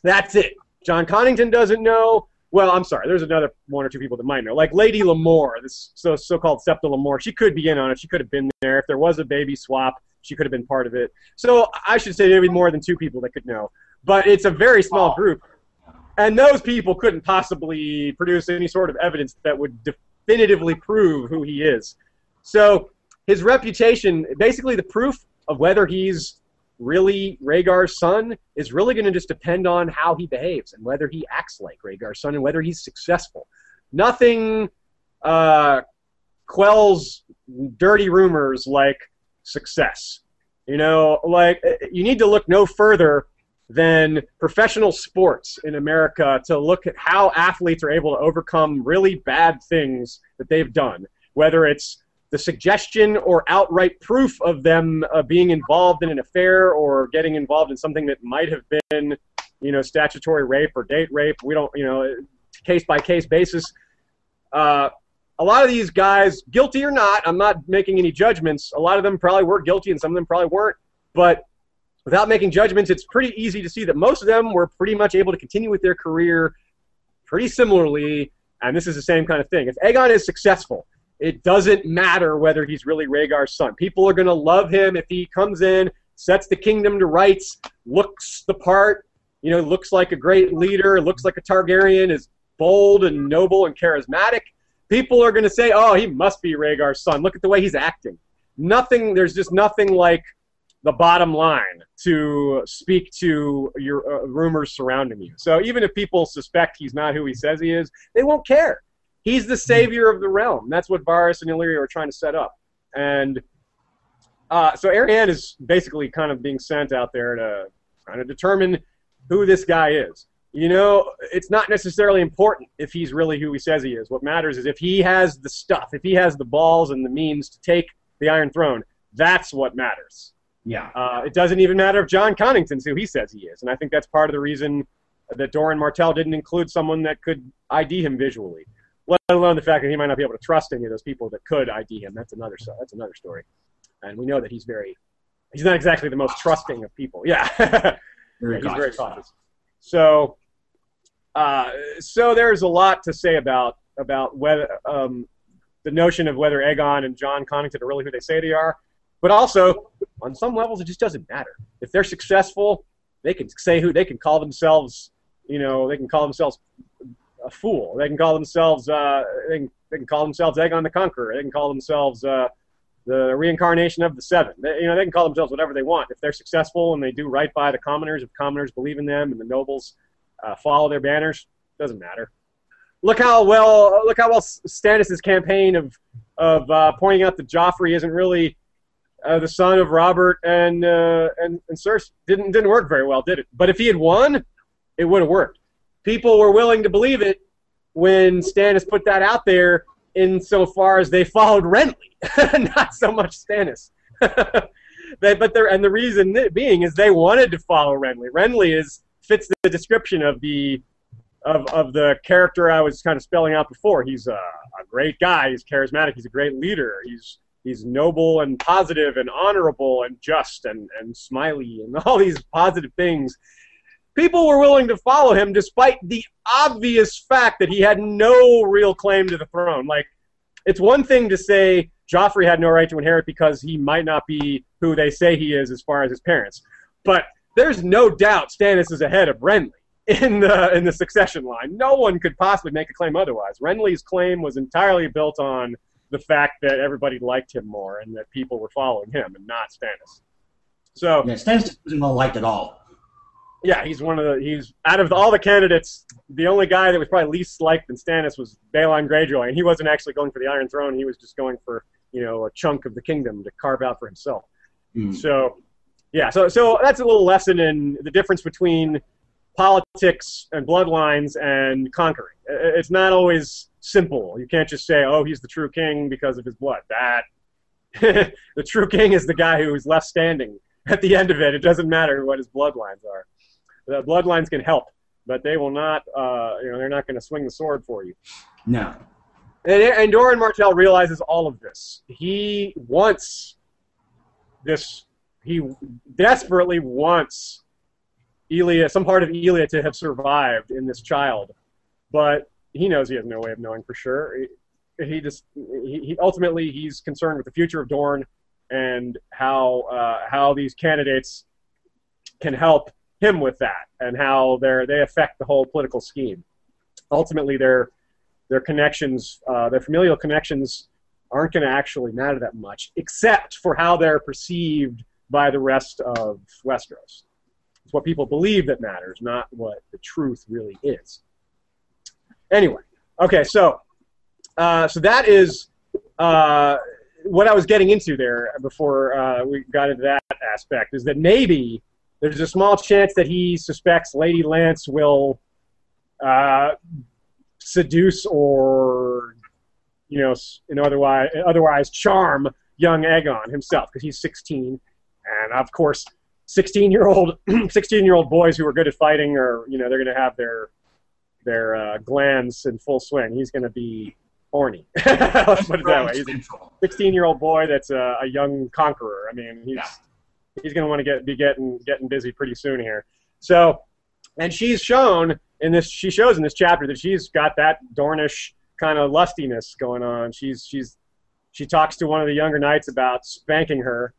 that's it. Jon Connington doesn't know. Well, I'm sorry. There's another one or two people that might know, like Lady Lemore, this so so-called Septa Lemore. She could be in on it. She could have been there. If there was a baby swap, she could have been part of it. So I should say maybe more than two people that could know. But it's a very small group, and those people couldn't possibly produce any sort of evidence that would definitively prove who he is. So his reputation, basically the proof of whether he's really Rhaegar's son is really going to just depend on how he behaves and whether he acts like Rhaegar's son and whether he's successful. Nothing uh, quells dirty rumors like success. You know, like you need to look no further than professional sports in America to look at how athletes are able to overcome really bad things that they've done, whether it's the suggestion or outright proof of them uh, being involved in an affair or getting involved in something that might have been, you know, statutory rape or date rape. We don't, you know, case by case basis. Uh, a lot of these guys, guilty or not, I'm not making any judgments. A lot of them probably were guilty and some of them probably weren't. But without making judgments, it's pretty easy to see that most of them were pretty much able to continue with their career pretty similarly. And this is the same kind of thing. If Aegon is successful, it doesn't matter whether he's really Rhaegar's son. People are going to love him if he comes in, sets the kingdom to rights, looks the part, you know, looks like a great leader, looks like a Targaryen, is bold and noble and charismatic. People are going to say, "Oh, he must be Rhaegar's son. Look at the way he's acting." Nothing. There's just nothing like the bottom line to speak to your uh, rumors surrounding you. So even if people suspect he's not who he says he is, they won't care. He's the savior of the realm. That's what Varys and Illyrio are trying to set up. And uh, so Arianne is basically kind of being sent out there to kind of determine who this guy is. You know, it's not necessarily important if he's really who he says he is. What matters is if he has the stuff, if he has the balls and the means to take the Iron Throne. That's what matters. Yeah. Uh, it doesn't even matter if Jon Connington's who he says he is, and I think that's part of the reason that Doran Martell didn't include someone that could ID him visually let alone the fact that he might not be able to trust any of those people that could ID him. That's another that's another story. And we know that he's very he's not exactly the most trusting of people. Yeah, Very he's very cautious. cautious. So Uh, so there's a lot to say about about whether um, the notion of whether Aegon and Jon Connington are really who they say they are. But also, on some levels, it just doesn't matter. If they're successful, they can say who they can call themselves. You know, they can call themselves a fool. They can call themselves. Uh, they, can, they can call themselves Aegon the Conqueror. They can call themselves uh, the reincarnation of the Seven. They, you know, they can call themselves whatever they want. If they're successful and they do right by the commoners, if commoners believe in them and the nobles uh, follow their banners, doesn't matter. Look how well look how well Stannis' campaign of of uh, pointing out that Joffrey isn't really uh, the son of Robert and uh, and and Cersei didn't didn't work very well, did it? But if he had won, it would have worked. People were willing to believe it when Stannis put that out there, insofar as they followed Renly, not so much Stannis. they, but there, and the reason being is they wanted to follow Renly. Renly is fits the description of the of, of the character I was kind of spelling out before. He's a, a great guy. He's charismatic. He's a great leader. He's he's noble and positive and honorable and just and, and smiley and all these positive things. People were willing to follow him despite the obvious fact that he had no real claim to the throne. Like, it's one thing to say Joffrey had no right to inherit because he might not be who they say he is as far as his parents. But there's no doubt Stannis is ahead of Renly in the in the succession line. No one could possibly make a claim otherwise. Renly's claim was entirely built on the fact that everybody liked him more and that people were following him and not Stannis. So yeah, Stannis wasn't well liked at all. Yeah, he's one of the he's out of all the candidates, the only guy that was probably least liked than Stannis was Balon Greyjoy, and he wasn't actually going for the Iron Throne. He was just going for you know a chunk of the kingdom to carve out for himself. Mm. So yeah, so so that's a little lesson in the difference between politics and bloodlines and conquering. It's not always simple. You can't just say, "Oh, he's the true king because of his blood." That the true king is the guy who is left standing at the end of it. It doesn't matter what his bloodlines are. The bloodlines can help, but they will not. Uh, you know, they're not going to swing the sword for you. No. And, and Doran Martell realizes all of this. He wants this. He desperately wants Elia, some part of Elia to have survived in this child, but he knows he has no way of knowing for sure. He, he just he, he, ultimately he's concerned with the future of Dorn and how uh, how these candidates can help him with that and how they they affect the whole political scheme. Ultimately, their their connections, uh, their familial connections, aren't going to actually matter that much, except for how they're perceived by the rest of Westeros. It's what people believe that matters, not what the truth really is. Anyway, okay, so uh, so that is uh, what I was getting into there before uh, we got into that aspect. Is that maybe there's a small chance that he suspects Lady Lance will uh, seduce or you know, in otherwise otherwise charm young Aegon himself because he's 16, and of course 16 year old 16 year old boys who are good at fighting are you know they're going to have their their uh, glands in full swing. He's going to be horny. Let's put it that way. He's a 16 year old boy that's a, a, young conqueror. I mean, he's yeah. He's going to want to get be getting getting busy pretty soon here. So, and she's shown in this she shows in this chapter that she's got that Dornish kind of lustiness going on. She's she's she talks to one of the younger knights about spanking her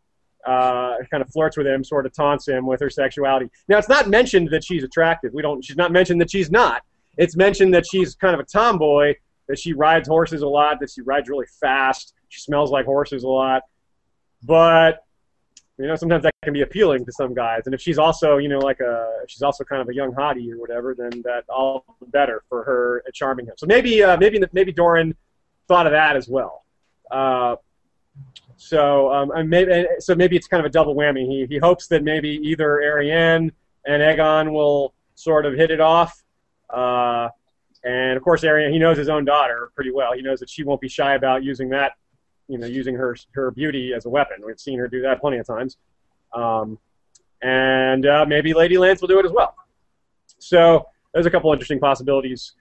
uh, kind of flirts with him, sort of taunts him with her sexuality. Now, it's not mentioned that she's attractive. We don't. She's not mentioned that she's not. It's mentioned that she's kind of a tomboy, that she rides horses a lot, that she rides really fast. She smells like horses a lot. But you know, sometimes that can be appealing to some guys. And if she's also, you know, like a, she's also kind of a young hottie or whatever, then that all the better for her at charming him. So maybe, uh, maybe, maybe Doran thought of that as well. Uh, so um, and maybe so maybe it's kind of a double whammy. He he hopes that maybe either Arianne and Aegon will sort of hit it off. Uh, and of course, Arianne he knows his own daughter pretty well. He knows that she won't be shy about using that, you know, using her her beauty as a weapon. We've seen her do that plenty of times. Um, and uh, maybe Lady Lance will do it as well. So there's a couple interesting possibilities.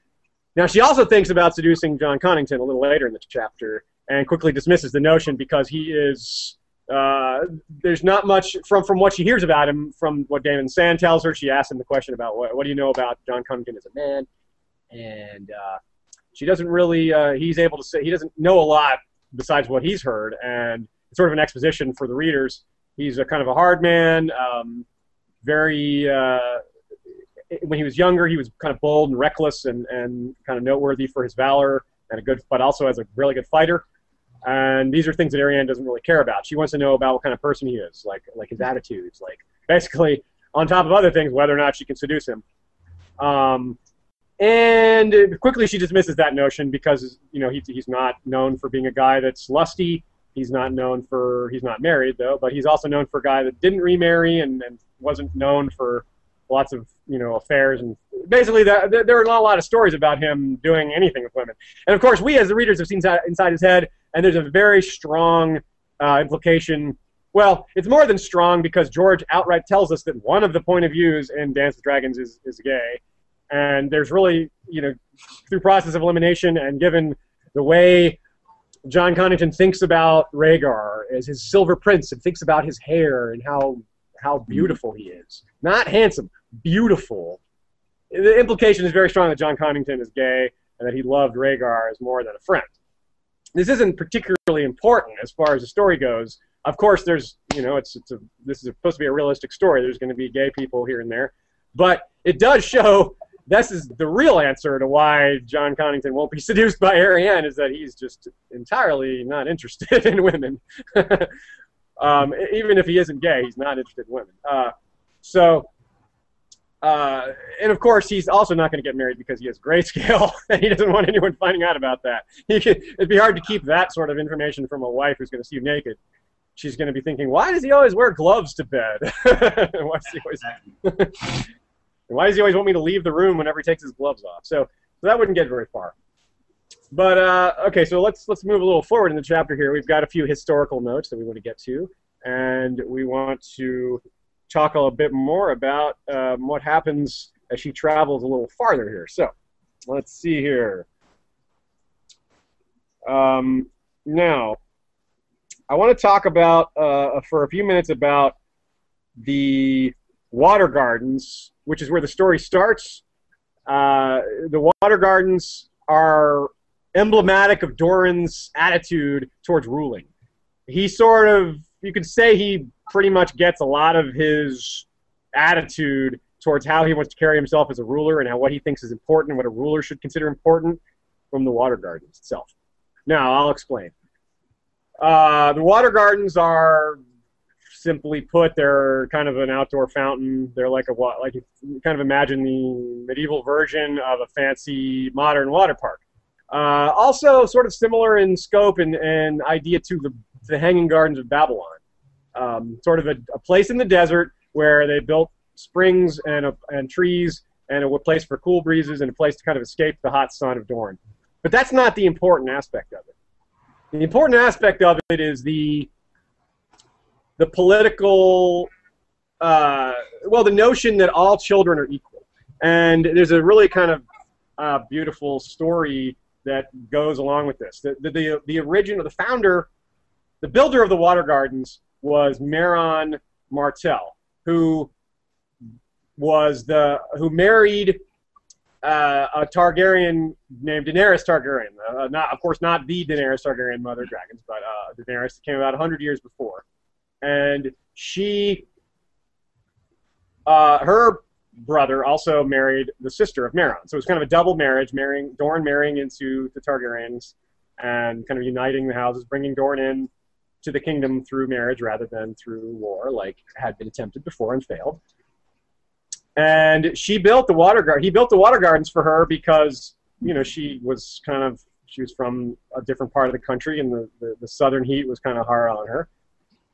Now she also thinks about seducing Jon Connington a little later in the chapter and quickly dismisses the notion because he is uh, there's not much from from what she hears about him from what Daemon Sand tells her. She asks him the question about what, what do you know about Jon Connington as a man. and uh, she doesn't really. Uh, he's able to say he doesn't know a lot besides what he's heard, and it's sort of an exposition for the readers. He's a kind of a hard man, um, very. Uh, when he was younger, he was kind of bold and reckless, and, and kind of noteworthy for his valor and a good, but also as a really good fighter. And these are things that Arianne doesn't really care about. She wants to know about what kind of person he is, like like his attitudes, like basically on top of other things, whether or not she can seduce him. Um, and quickly she dismisses that notion because you know he, he's not known for being a guy that's lusty. He's not known for he's not married though, but he's also known for a guy that didn't remarry and, and wasn't known for lots of you know affairs and basically the, there are not a lot of stories about him doing anything with women. And of course, we as the readers have seen inside his head, and there's a very strong uh, implication. Well, it's more than strong because George outright tells us that one of the point of views in Dance with Dragons is, is gay, and there's really, you know, through process of elimination and given the way Jon Connington thinks about Rhaegar as his silver prince and thinks about his hair and how how mm-hmm. beautiful he is. Not handsome, beautiful. The implication is very strong that Jon Connington is gay and that he loved Rhaegar as more than a friend. This isn't particularly important as far as the story goes. Of course, there's, you know, it's, it's a, this is supposed to be a realistic story. There's going to be gay people here and there. But it does show this is the real answer to why Jon Connington won't be seduced by Arianne is that he's just entirely not interested in women. um, even if he isn't gay, he's not interested in women. Uh, so, uh, and of course, he's also not going to get married because he has grayscale, and he doesn't want anyone finding out about that. It'd be hard to keep that sort of information from a wife who's going to see you naked. She's going to be thinking, why does he always wear gloves to bed? why does he always why does he always want me to leave the room whenever he takes his gloves off? So, so that wouldn't get very far. But uh, okay, so let's let's move a little forward in the chapter here. We've got a few historical notes that we want to get to, and we want to talk a little bit more about um, what happens as she travels a little farther here. So, let's see here. Um, now, I want to talk about uh, for a few minutes about the water gardens, which is where the story starts. Uh, the water gardens are emblematic of Doran's attitude towards ruling. He sort of, you could say he pretty much gets a lot of his attitude towards how he wants to carry himself as a ruler and how what he thinks is important and what a ruler should consider important from the water gardens itself. Now, I'll explain. Uh, the water gardens are simply put, they're kind of an outdoor fountain. They're like a what, like you kind of imagine the medieval version of a fancy modern water park. Uh, also, sort of similar in scope and, and idea to the, the Hanging Gardens of Babylon. Um, sort of a, a, place in the desert where they built springs and, a, and trees and a place for cool breezes and a place to kind of escape the hot sun of Dorne. But that's not the important aspect of it. The important aspect of it is the the political, uh, well, the notion that all children are equal. And there's a really kind of uh, beautiful story that goes along with this. The, the, the, the original, the founder, the builder of the water gardens was Maron Martell, who was the who married uh, a Targaryen named Daenerys Targaryen. Uh, not, of course, not the Daenerys Targaryen, Mother Dragons, but uh, Daenerys came about 100 years before and she, uh, her brother also married the sister of Meryn. So it was kind of a double marriage, marrying Dorne marrying into the Targaryens and kind of uniting the houses, bringing Dorne in to the kingdom through marriage rather than through war, like had been attempted before and failed. And she built the water garden. He built the water gardens for her because you know she was kind of she was from a different part of the country, and the, the, the southern heat was kind of hard on her.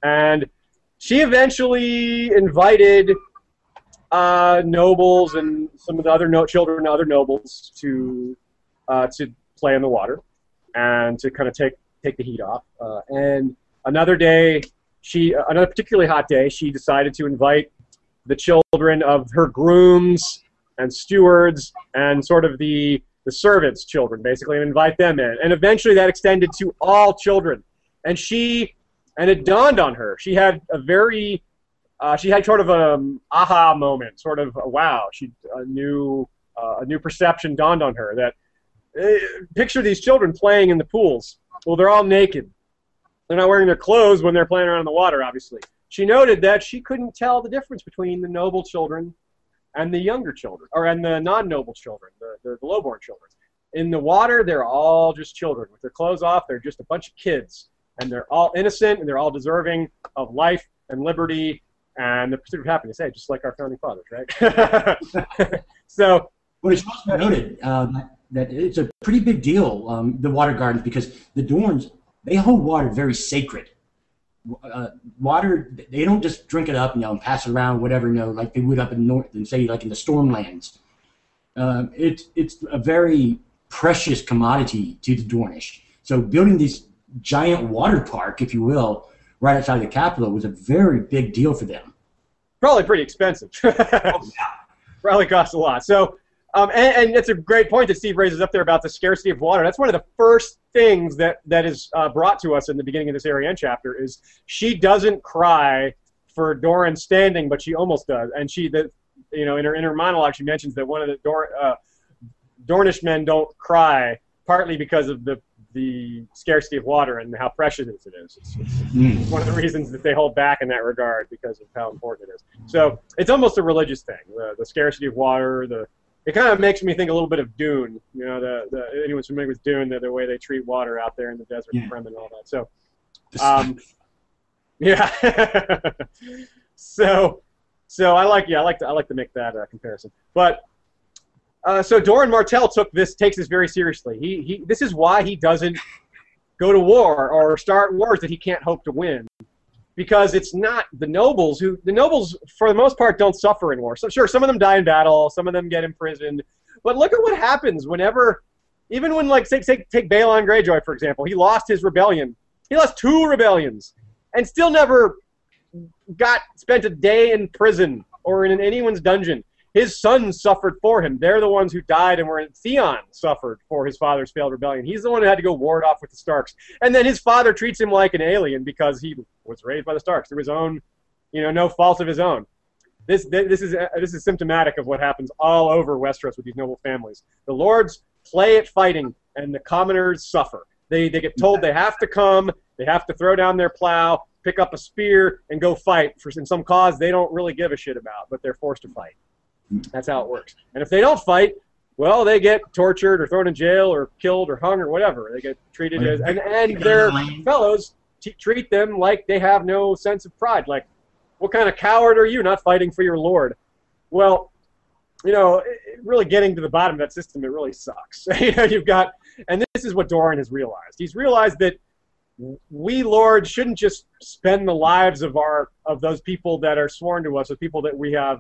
And she eventually invited uh, nobles and some of the other no- children other nobles to uh, to play in the water and to kind of take take the heat off. Uh, and another day, she another particularly hot day, she decided to invite the children of her grooms and stewards and sort of the the servants' children, basically, and invite them in. And eventually, that extended to all children. And she and it dawned on her. She had a very, uh, she had sort of an aha moment, sort of wow. She a new uh, a new perception dawned on her that uh, picture these children playing in the pools. Well, they're all naked. They're not wearing their clothes when they're playing around in the water, obviously. She noted that she couldn't tell the difference between the noble children and the younger children, or and the non-noble children, the, the, the lowborn children. In the water, they're all just children. With their clothes off, they're just a bunch of kids. And they're all innocent and they're all deserving of life and liberty and the pursuit of happiness. Hey, just like our founding fathers, right? so. But it's also noted uh, that it's a pretty big deal, um, the water gardens, because the Dorns, they hold water very sacred. Uh, water, they don't just drink it up you know, and pass it around, whatever, you know, like they would up in north and say, like in the stormlands. Um, it's it's a very precious commodity to the Dornish. So building this giant water park, if you will, right outside the capital was a very big deal for them. Probably pretty expensive. oh, yeah. Probably cost a lot. So, um, and, and, it's a great point that Steve raises up there about the scarcity of water. That's one of the first things that that is uh, brought to us in the beginning of this Arianne chapter is she doesn't cry for Doran standing, but she almost does. And she, the, you know, in her in her monologue, she mentions that one of the Dor, uh, Dornish men don't cry partly because of the the scarcity of water and how precious it is. It's, it's, mm. one of the reasons that they hold back in that regard because of how important it is. So it's almost a religious thing. The, the scarcity of water, the it kind of makes me think a little bit of Dune. You know, the, the anyone's familiar with Dune, the, the way they treat water out there in the desert yeah. and all that. So, um, yeah. so, so I like yeah I like to I like to make that uh, comparison. But uh, so Doran Martell took this takes this very seriously. He he this is why he doesn't go to war or start wars that he can't hope to win. Because it's not the nobles who the nobles for the most part don't suffer in war. So sure, some of them die in battle, some of them get imprisoned. But look at what happens whenever even when like take take, take Balon Greyjoy for example, he lost his rebellion. He lost two rebellions and still never got spent a day in prison or in anyone's dungeon. His sons suffered for him. They're the ones who died and were in Theon suffered for his father's failed rebellion. He's the one who had to go ward off with the Starks. And then his father treats him like an alien because he was raised by the Starks through his own, you know, no fault of his own. This, this is uh, this is symptomatic of what happens all over Westeros with these noble families. The lords play at fighting, and the commoners suffer. They they get told they have to come, they have to throw down their plow, pick up a spear, and go fight for some cause they don't really give a shit about, but they're forced to fight. That's how it works. And if they don't fight, well, they get tortured or thrown in jail or killed or hung or whatever. They get treated as and and their fellows t- treat them like they have no sense of pride. Like, what kind of coward are you not fighting for your lord? Well, you know, really getting to the bottom of that system, it really sucks. you know, you've got, and this is what Doran has realized. He's realized that we lords shouldn't just spend the lives of our of those people that are sworn to us, the people that we have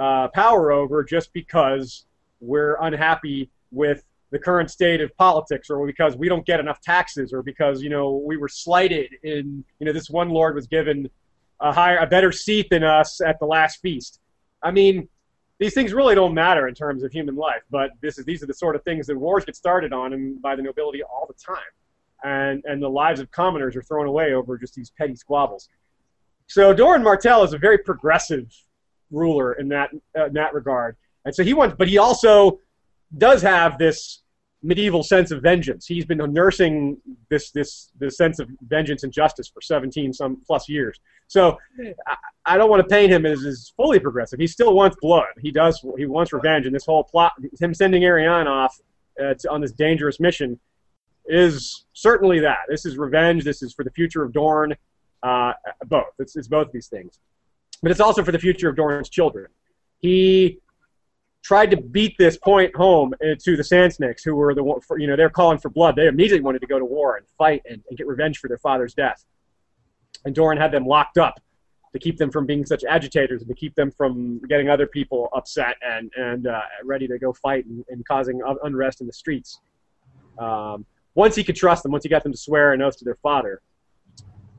uh, power over just because we're unhappy with the current state of politics or because we don't get enough taxes or because you know we were slighted in you know this one lord was given a higher a better seat than us at the last feast. I mean these things really don't matter in terms of human life but this is these are the sort of things that wars get started on and by the nobility all the time. And and the lives of commoners are thrown away over just these petty squabbles. So doran martell is a very progressive ruler in that uh, in that regard. And so he wants, but he also does have this medieval sense of vengeance. He's been nursing this this this sense of vengeance and justice for 17 some plus years. So I, I don't want to paint him as, as fully progressive. He still wants blood. He does. He wants revenge. And this whole plot, him sending Arianne off uh, to, on this dangerous mission, is certainly that. This is revenge. This is for the future of Dorne. Uh, both. It's, it's both these things but it's also for the future of Doran's children. He tried to beat this point home to the Sand Snakes, who were the you know they're calling for blood. They immediately wanted to go to war and fight and, and get revenge for their father's death. And Doran had them locked up to keep them from being such agitators and to keep them from getting other people upset and and uh, ready to go fight and, and causing unrest in the streets. Um, once he could trust them, once he got them to swear an oath to their father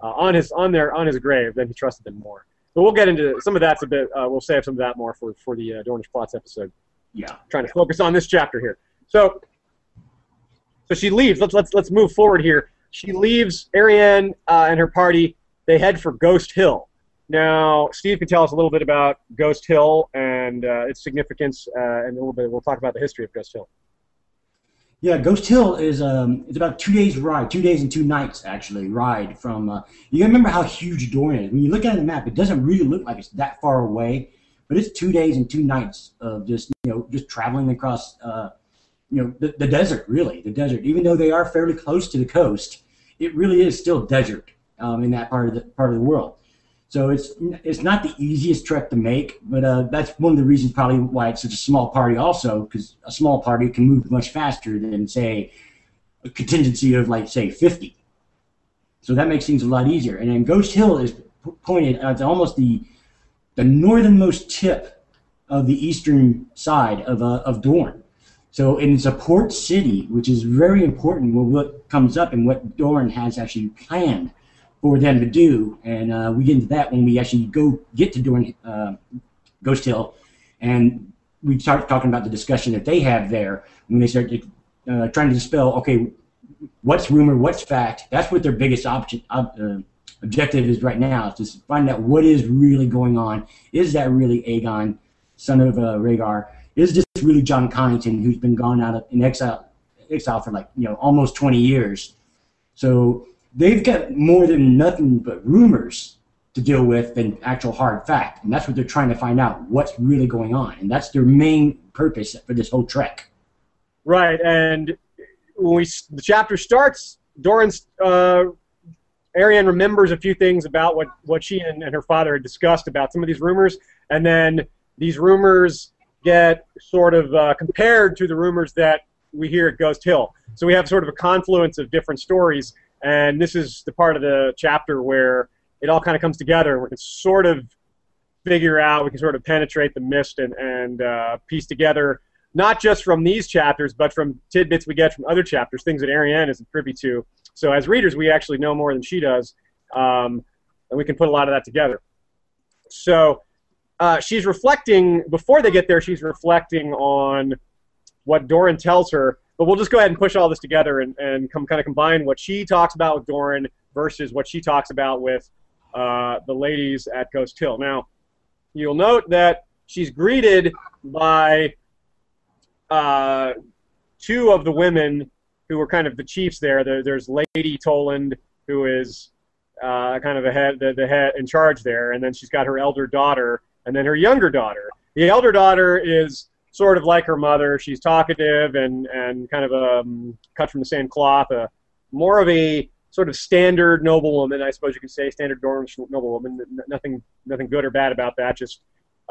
uh, on his on their on his grave, then he trusted them more. But we'll get into some of that's a bit. Uh, we'll save some of that more for for the uh, Dornish plots episode. Yeah. Trying to focus on this chapter here. So, so she leaves. Let's let's let's move forward here. She leaves Arianne uh, and her party. They head for Ghost Hill. Now, Steve can tell us a little bit about Ghost Hill and uh, its significance, uh, and a little bit. We'll talk about the history of Ghost Hill. Yeah, Ghost Hill is um, it's about two days ride, two days and two nights actually ride from. Uh, you remember how huge Dorne is. When you look at the map, it doesn't really look like it's that far away, but it's two days and two nights of just you know just traveling across uh, you know the, the desert really the desert. Even though they are fairly close to the coast, it really is still desert um, in that part of the part of the world. So it's it's not the easiest trek to make, but uh, that's one of the reasons probably why it's such a small party. Also, because a small party can move much faster than say a contingency of like say 50. So that makes things a lot easier. And then Ghost Hill is pointed at almost the the northernmost tip of the eastern side of uh, of Dorne. So it's a port city, which is very important. What comes up and what Dorne has actually planned for them to do. And uh, we get into that when we actually go get to doing uh, Ghost Hill, and we start talking about the discussion that they have there when they start uh, trying to dispel. Okay, what's rumor? What's fact? That's what their biggest option. Uh, objective is right now is to find out what is really going on. Is that really Aegon, son of uh, Rhaegar? Is this really Jon Connington, who's been gone out of, in exile, exile for like you know almost 20 years? So they've got more than nothing but rumors to deal with than actual hard fact. And that's what they're trying to find out what's really going on. And that's their main purpose for this whole trek. Right. And when we, the chapter starts, Doran's, uh, Arianne remembers a few things about what, what she and, and her father had discussed about some of these rumors. And then these rumors get sort of uh, compared to the rumors that we hear at Ghost Hill. So we have sort of a confluence of different stories and this is the part of the chapter where it all kind of comes together we can sort of figure out, we can sort of penetrate the mist and, and uh, piece together, not just from these chapters, but from tidbits we get from other chapters, things that Arianne isn't privy to. So as readers, we actually know more than she does, um, and we can put a lot of that together. So uh, she's reflecting, before they get there, she's reflecting on what Doran tells her but we'll just go ahead and push all this together and, and come kind of combine what she talks about with Doran versus what she talks about with uh, the ladies at Ghost Hill. Now, you'll note that she's greeted by uh, two of the women who were kind of the chiefs there. there there's Lady Toland, who is uh, kind of the head, the, the head in charge there, and then she's got her elder daughter, and then her younger daughter. The elder daughter is sort of like her mother. She's talkative and, and kind of um, cut from the same cloth. Uh, more of a sort of standard noblewoman, I suppose you could say, standard Dornish noblewoman. Nothing, nothing good or bad about that. Just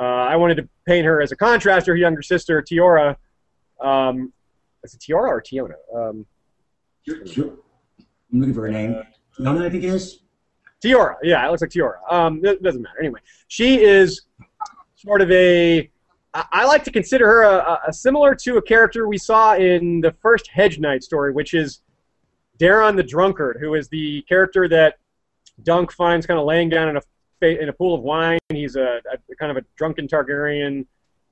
uh, I wanted to paint her as a contrast to her younger sister, Teora. Um, is it Teora or Tiona? Um, I'm looking for her name. Tiona, I think it is. Teora, yeah, it looks like Teora. Um, it doesn't matter. Anyway, she is sort of a I like to consider her a, a, similar to a character we saw in the first Hedge Knight story, which is Daeron the Drunkard, who is the character that Dunk finds kind of laying down in a in a pool of wine. He's a, a kind of a drunken Targaryen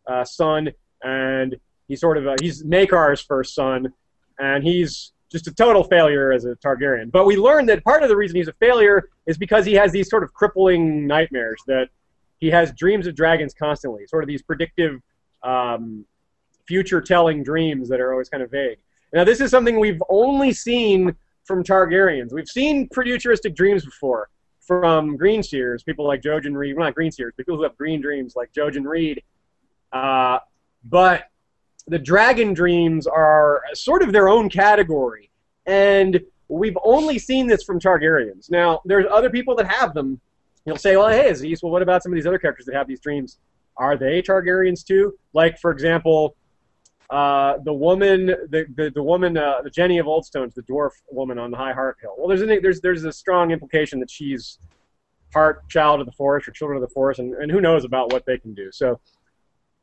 uh, son, and he's sort of a, he's Maekar's first son, and he's just a total failure as a Targaryen. But we learned that part of the reason he's a failure is because he has these sort of crippling nightmares that he has dreams of dragons constantly, sort of these predictive, um, future-telling dreams that are always kind of vague. Now, this is something we've only seen from Targaryens. We've seen futuristic dreams before from green seers, people like Jojen Reed, well, not green seers, people who have green dreams like Jojen Reed. Uh, but the dragon dreams are sort of their own category. And we've only seen this from Targaryens. Now, there's other people that have them, You'll say, well, hey, Aziz, well, what about some of these other characters that have these dreams? Are they Targaryens too? Like, for example, uh, the woman, the the, the woman, uh, the Jenny of Oldstones, the dwarf woman on the High Heart Hill. Well, there's a, there's there's a strong implication that she's part child of the forest or children of the forest, and, and who knows about what they can do. So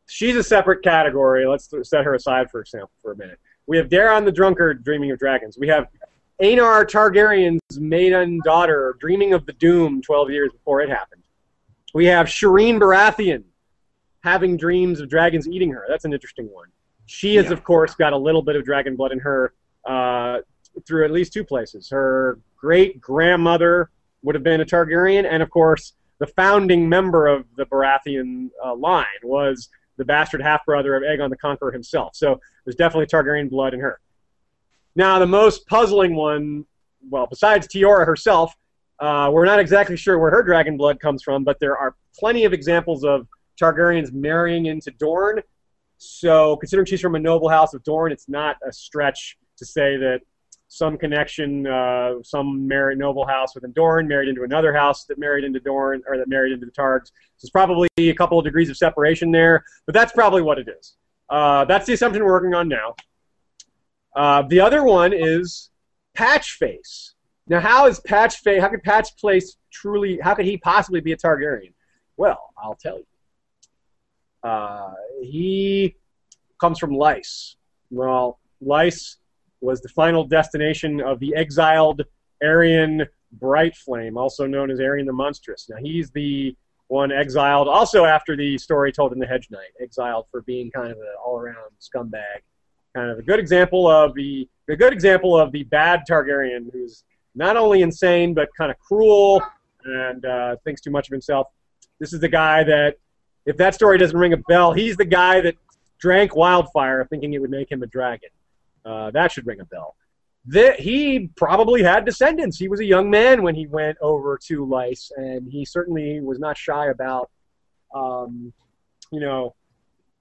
she's a separate category. Let's set her aside for example for a minute. We have Daeron the Drunkard dreaming of dragons. We have Aenar Targaryen's maiden daughter dreaming of the doom 12 years before it happened. We have Shireen Baratheon having dreams of dragons eating her. That's an interesting one. She has, yeah. of course, got a little bit of dragon blood in her uh, through at least two places. Her great grandmother would have been a Targaryen, and of course, the founding member of the Baratheon uh, line, was the bastard half brother of Aegon the Conqueror himself. So there's definitely Targaryen blood in her. Now, the most puzzling one, well, besides Teora herself, uh, we're not exactly sure where her dragon blood comes from, but there are plenty of examples of Targaryens marrying into Dorne. So, considering she's from a noble house of Dorne, it's not a stretch to say that some connection, uh, some married noble house within Dorne married into another house that married into Dorne or that married into the Targs. So there's probably a couple of degrees of separation there, but that's probably what it is. Uh, that's the assumption we're working on now. Uh, the other one is Patchface. Now, how is Patchface? How could Patch Patchface truly? How could he possibly be a Targaryen? Well, I'll tell you. Uh, he comes from Lys. Well, Lys was the final destination of the exiled Aerion Bright Flame, also known as Aerion the Monstrous. Now, he's the one exiled, also after the story told in the Hedge Knight, exiled for being kind of an all-around scumbag. Kind of a good example of the a good example of the bad Targaryen who's not only insane but kind of cruel and uh, thinks too much of himself. This is the guy that, if that story doesn't ring a bell, he's the guy that drank wildfire thinking it would make him a dragon. Uh, that should ring a bell. The, he probably had descendants. He was a young man when he went over to Lys, and he certainly was not shy about, um, you know,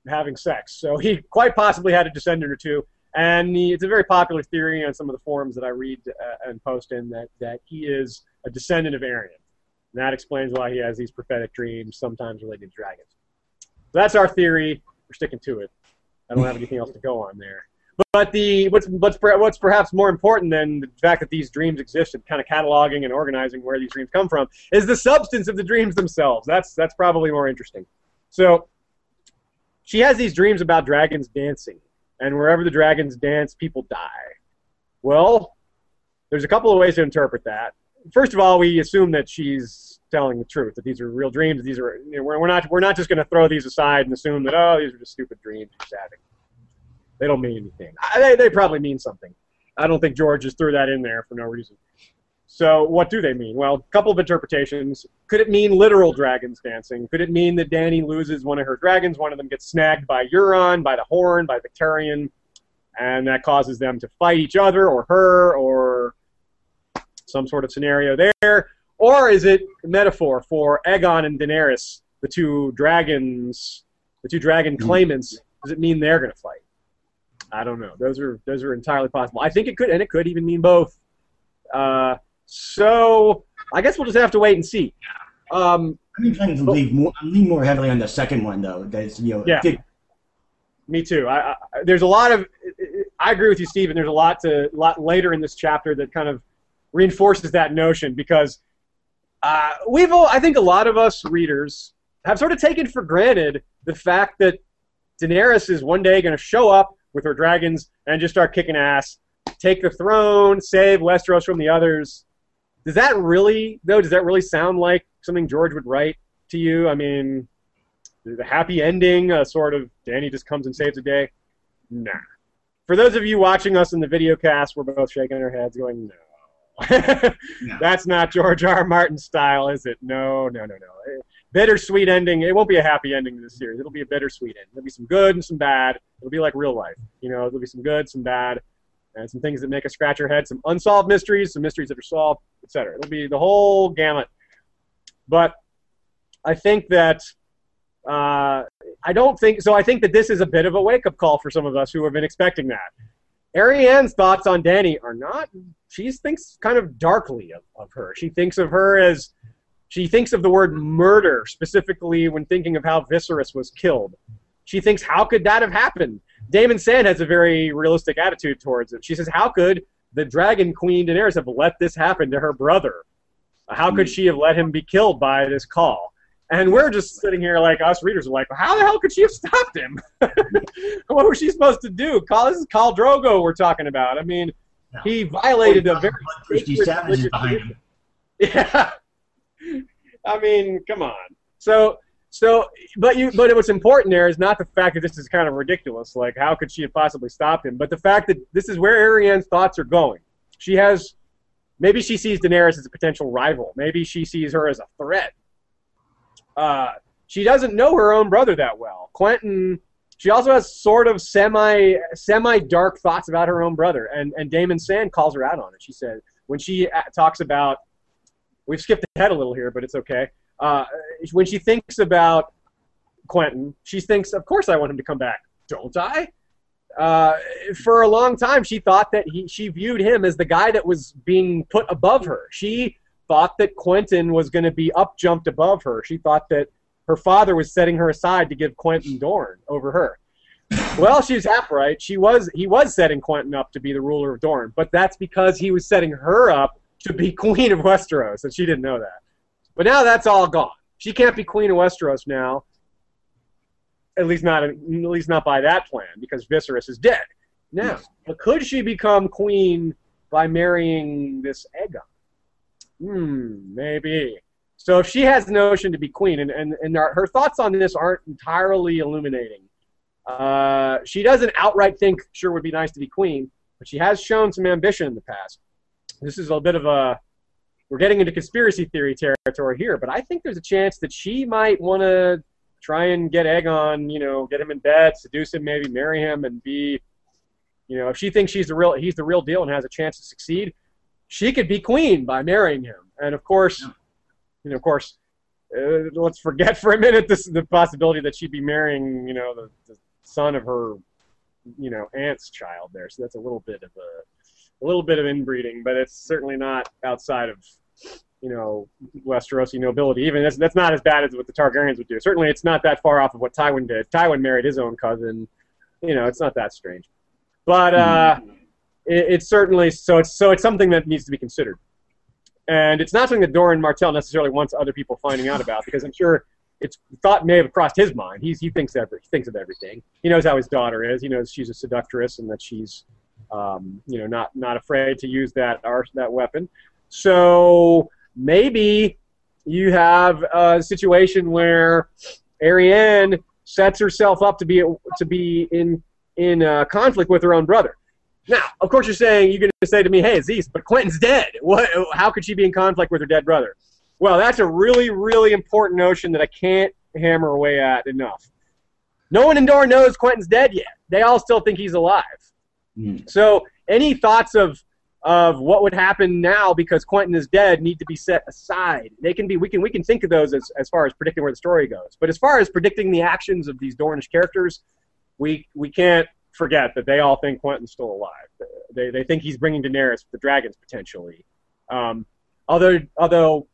having sex. So he quite possibly had a descendant or two. And he, it's a very popular theory on some of the forums that I read uh, and post in that, that he is a descendant of Aerion. And that explains why he has these prophetic dreams, sometimes related to dragons. So that's our theory. We're sticking to it. I don't have anything else to go on there. But the what's what's what's perhaps more important than the fact that these dreams exist and kind of cataloging and organizing where these dreams come from is the substance of the dreams themselves. That's that's probably more interesting. So she has these dreams about dragons dancing, and wherever the dragons dance, people die. Well, there's a couple of ways to interpret that. First of all, we assume that she's telling the truth, that these are real dreams. These are you know, we're not we're not just going to throw these aside and assume that oh these are just stupid dreams she's having. They don't mean anything. They, they probably mean something. I don't think George just threw that in there for no reason. So what do they mean? Well, a couple of interpretations. Could it mean literal dragons dancing? Could it mean that Dany loses one of her dragons? One of them gets snagged by Euron, by the Horn, by Victarion, and that causes them to fight each other or her or some sort of scenario there? Or is it a metaphor for Aegon and Daenerys, the two dragons, the two dragon hmm. claimants? Does it mean they're going to fight? I don't know. Those are those are entirely possible. I think it could, and it could even mean both. Uh, so I guess we'll just have to wait and see. Um, I'm inclined to lean more. I'm leaning more heavily on the second one, though. That's you know. Yeah. Me too. I, I, there's a lot of. I agree with you, Stephen. There's a lot to lot later in this chapter that kind of reinforces that notion because uh, we've. All, I think a lot of us readers have sort of taken for granted the fact that Daenerys is one day going to show up with her dragons and just start kicking ass, take the throne, save Westeros from the others. Does that really, though, does that really sound like something George would write to you? I mean, the happy ending, a sort of Dany just comes and saves the day? Nah. For those of you watching us in the video cast, we're both shaking our heads going, no. no. That's not George R. R. Martin style, is it? No, no, no, no eh, bittersweet ending. It won't be a happy ending to this series. It'll be a bittersweet ending. There'll be some good and some bad. It'll be like real life. You know, there'll be some good, some bad, and some things that make us scratch our head, some unsolved mysteries, some mysteries that are solved, etc. It'll be the whole gamut. But I think that uh, I don't think so. I think that this is a bit of a wake-up call for some of us who have been expecting that. Arianne's thoughts on Dany are not. She thinks kind of darkly of, of her. She thinks of her as she thinks of the word murder specifically when thinking of how Viserys was killed. She thinks, how could that have happened? Daemon Sand has a very realistic attitude towards it. She says, how could the Dragon Queen Daenerys have let this happen to her brother? How could she have let him be killed by this khal? And we're just sitting here like us readers are like, how the hell could she have stopped him? what was she supposed to do? Call this is Khal Drogo we're talking about. I mean, he violated a very Yeah. I mean, come on. So, so, but you, but what's important there is not the fact that this is kind of ridiculous. Like, how could she have possibly stopped him? But the fact that this is where Arianne's thoughts are going. She has, maybe she sees Daenerys as a potential rival. Maybe she sees her as a threat. uh, she doesn't know her own brother that well. Quentyn. She also has sort of semi semi dark thoughts about her own brother, and and Daemon Sand calls her out on it. She said when she uh, talks about we've skipped ahead a little here, but it's okay. Uh, when she thinks about Quentyn, she thinks, of course I want him to come back, don't I? Uh, for a long time, she thought that he, she viewed him as the guy that was being put above her. She thought that Quentyn was going to be up jumped above her. She thought that her father was setting her aside to give Quentyn Dorne over her. Well, she's half right. She was he was setting Quentyn up to be the ruler of Dorne, but that's because he was setting her up to be queen of Westeros, and she didn't know that. But now that's all gone. She can't be queen of Westeros now. At least not at least not by that plan, because Viserys is dead. Now, but could she become queen by marrying this Aegon? Hmm, maybe. So if she has the notion to be queen, and, and, and her thoughts on this aren't entirely illuminating, uh, she doesn't outright think sure would be nice to be queen, but she has shown some ambition in the past. This is a bit of a we're getting into conspiracy theory territory here, but I think there's a chance that she might want to try and get Aegon, you know, get him in bed, seduce him, maybe marry him, and be, you know, if she thinks she's the real he's the real deal and has a chance to succeed, she could be queen by marrying him. And of course, you know, of course, uh, let's forget for a minute this the possibility that she'd be marrying, you know, the, the son of her, you know, aunt's child there. So that's a little bit of a, a little bit of inbreeding, but it's certainly not outside of, you know, Westerosi nobility. Even that's that's not as bad as what the Targaryens would do. Certainly, it's not that far off of what Tywin did. Tywin married his own cousin. You know, it's not that strange. But uh, mm-hmm. it, it's certainly so. It's so it's something that needs to be considered. And it's not something that Doran Martell necessarily wants other people finding out about because I'm sure it's thought may have crossed his mind. He's he thinks every he thinks of everything. He knows how his daughter is. He knows she's a seductress and that she's um, you know not not afraid to use that that weapon. So maybe you have a situation where Arianne sets herself up to be to be in in uh, conflict with her own brother. Now, of course, you're saying you're going to say to me, "Hey, Aziz, but Quentyn's dead. What? How could she be in conflict with her dead brother?" Well, that's a really, really important notion that I can't hammer away at enough. No one in Dorne knows Quentyn's dead yet. They all still think he's alive. Mm. So, any thoughts of of what would happen now because Quentyn is dead need to be set aside. They can be we can we can think of those as, as far as predicting where the story goes. But as far as predicting the actions of these Dornish characters, we we can't forget that they all think Quentyn's still alive. They, they think he's bringing Daenerys the dragons potentially. Um, although although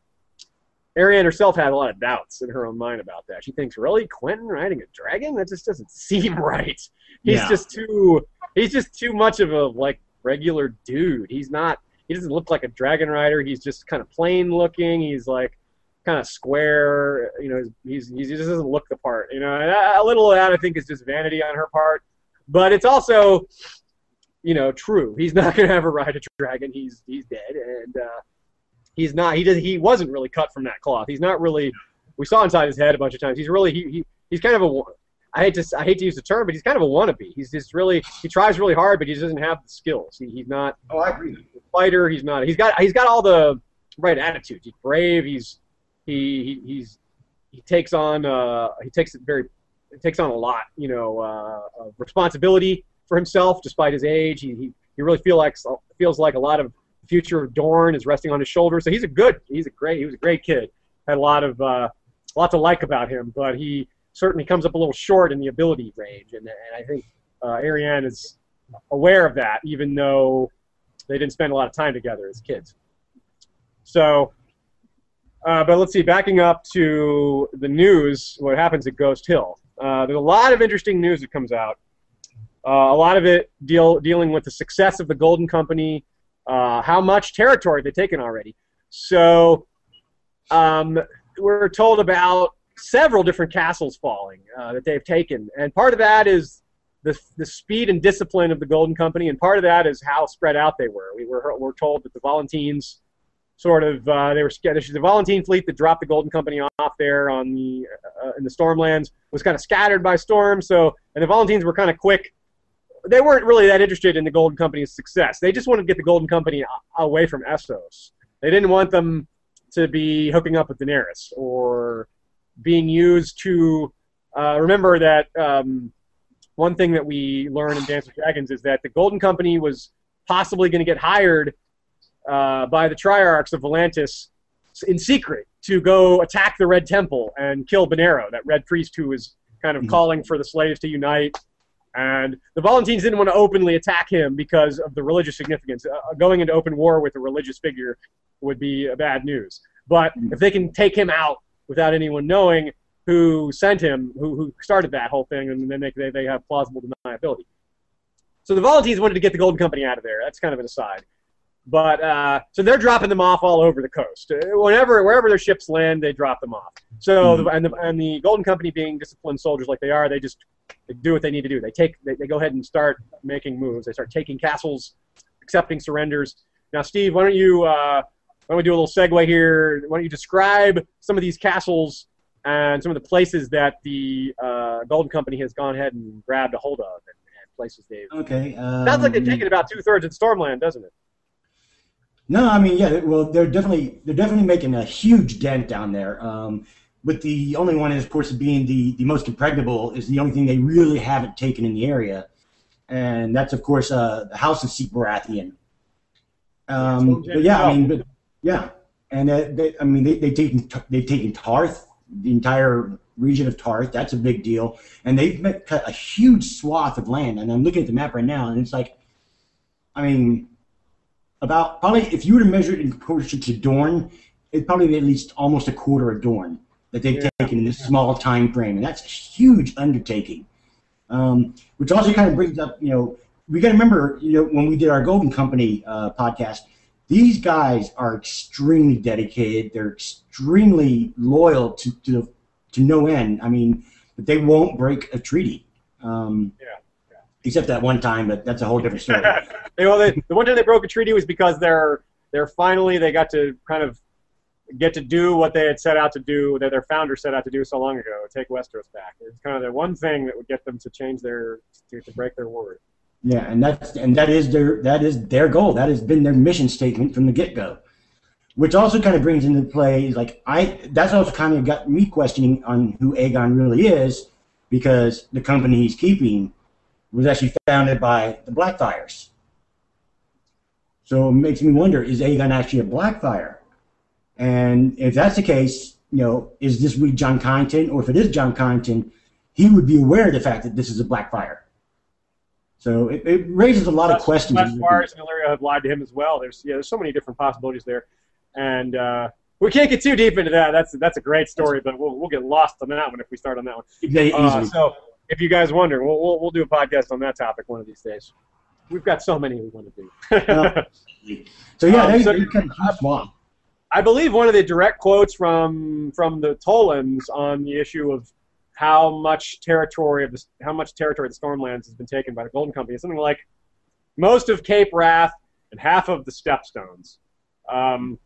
Arianne herself had a lot of doubts in her own mind about that. She thinks, really, Quentyn riding a dragon? That just doesn't seem right. He's yeah. just too he's just too much of a like regular dude. He's not he doesn't look like a dragon rider. He's just kind of plain looking. He's like kind of square. You know, he's, he's he just doesn't look the part. You know, a little of that I think is just vanity on her part. But it's also, you know, true. He's not to ever ride a dragon. He's he's dead, and uh, he's not. He does. He wasn't really cut from that cloth. He's not really. We saw inside his head a bunch of times. He's really he, he he's kind of a. I hate to I hate to use the term, but he's kind of a wannabe. He's just really he tries really hard, but he doesn't have the skills. He, he's not. Oh, I agree. fighter. He's not. He's got he's got all the right attitude. He's brave. He's he, he he's he takes on uh he takes it very takes on a lot, you know, uh, of responsibility for himself despite his age. He, he, he really feel like, feels like a lot of the future of Dorne is resting on his shoulders. So he's a good, he's a great, he was a great kid. Had a lot of, uh, a lot to like about him, but he certainly comes up a little short in the ability range. And, and I think uh, Arianne is aware of that, even though they didn't spend a lot of time together as kids. So, uh, but let's see, backing up to the news, what happens at Ghost Hill. Uh, there's a lot of interesting news that comes out. Uh, a lot of it deal dealing with the success of the Golden Company, uh, how much territory they've taken already. So um, we're told about several different castles falling uh, that they've taken, and part of that is the, the speed and discipline of the Golden Company, and part of that is how spread out they were. We were we're told that the Volantines sort of uh, they were. The Volantene fleet that dropped the Golden Company off there on the uh, in the Stormlands was kind of scattered by storm. So and the Volantines were kind of quick. They weren't really that interested in the Golden Company's success. They just wanted to get the Golden Company away from Essos. They didn't want them to be hooking up with Daenerys or being used to uh, remember that um, one thing that we learn in Dance with Dragons is that the Golden Company was possibly going to get hired uh, by the Triarchs of Volantis in secret to go attack the Red Temple and kill Benerro, that Red Priest who was kind of Mhm. calling for the slaves to unite. And the Volantines didn't want to openly attack him because of the religious significance. Uh, going into open war with a religious figure would be uh, bad news. But Mhm. if they can take him out without anyone knowing who sent him, who, who started that whole thing, and then they, they, they have plausible deniability. So the Volantenes wanted to get the Golden Company out of there. That's kind of an aside. But uh, so they're dropping them off all over the coast. Uh, Whenever, wherever their ships land, they drop them off. So the, and the and the Golden Company, being disciplined soldiers like they are, they just they do what they need to do. They take they, they go ahead and start making moves. They start taking castles, accepting surrenders. Now, Steve, why don't you uh, why don't we do a little segue here? Why don't you describe some of these castles and some of the places that the uh, Golden Company has gone ahead and grabbed a hold of, and, and places they've. Okay. Um, Sounds like they've taken about two thirds of Stormland, doesn't it? No, I mean, yeah. Well, they're definitely they're definitely making a huge dent down there. Um, but the only one, is, of course, being the the most impregnable, is the only thing they really haven't taken in the area, and that's of course uh, the House of Seek Baratheon. Um, but yeah, I mean, but yeah, and uh, they, I mean, they they've taken they've taken Tarth, the entire region of Tarth. That's a big deal, and they've met, cut a huge swath of land. And I'm looking at the map right now, and it's like, I mean, about probably if you were to measure it in proportion to Dorne, it'd probably be at least almost a quarter of Dorne that they've Yeah. taken in this small time frame, and that's a huge undertaking. Um, which also kind of brings up, you know, we got to remember, you know, when we did our Golden Company uh, podcast, these guys are extremely dedicated. They're extremely loyal to to, to no end. I mean, but they won't break a treaty. Um, Yeah, yeah. Except that one time, but that's a whole different story. Well, they, the one time they broke a treaty was because they're they're finally they got to kind of get to do what they had set out to do that their founder set out to do so long ago, take Westeros back. It's kind of the one thing that would get them to change their to, to break their word. Yeah, and that's and that is their that is their goal. That has been their mission statement from the get go. Which also kind of brings into play like I that's also kind of got me questioning on who Aegon really is, because the company he's keeping was actually founded by the Blackfires. So it makes me wonder: Is Aegon actually a Blackfire? And if that's the case, you know, is this really Jon Connington? Or if it is Jon Connington, he would be aware of the fact that this is a Blackfire. So it, it raises a lot of questions. Blackfires and Illyrio have lied to him as well. There's yeah, there's so many different possibilities there, and uh, we can't get too deep into that. That's that's a great story, but we'll we'll get lost on that one if we start on that one. Very Uh, so if you guys wonder, we'll, we'll we'll do a podcast on that topic one of these days. We've got so many we want to do. Yeah. so yeah, um, they, so- they kind of huge swamp. I believe one of the direct quotes from from the Tolands on the issue of how much territory of the how much territory the Stormlands has been taken by the Golden Company is something like most of Cape Wrath and half of the Stepstones. Um,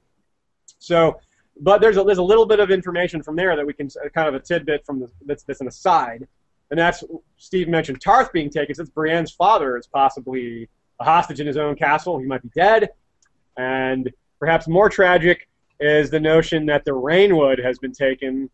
so, but there's a there's a little bit of information from there that we can kind of a tidbit from the, that's that's an aside, and that's Steve mentioned Tarth being taken since Brienne's father is possibly a hostage in his own castle. He might be dead, and perhaps more tragic is the notion that the Rainwood has been taken,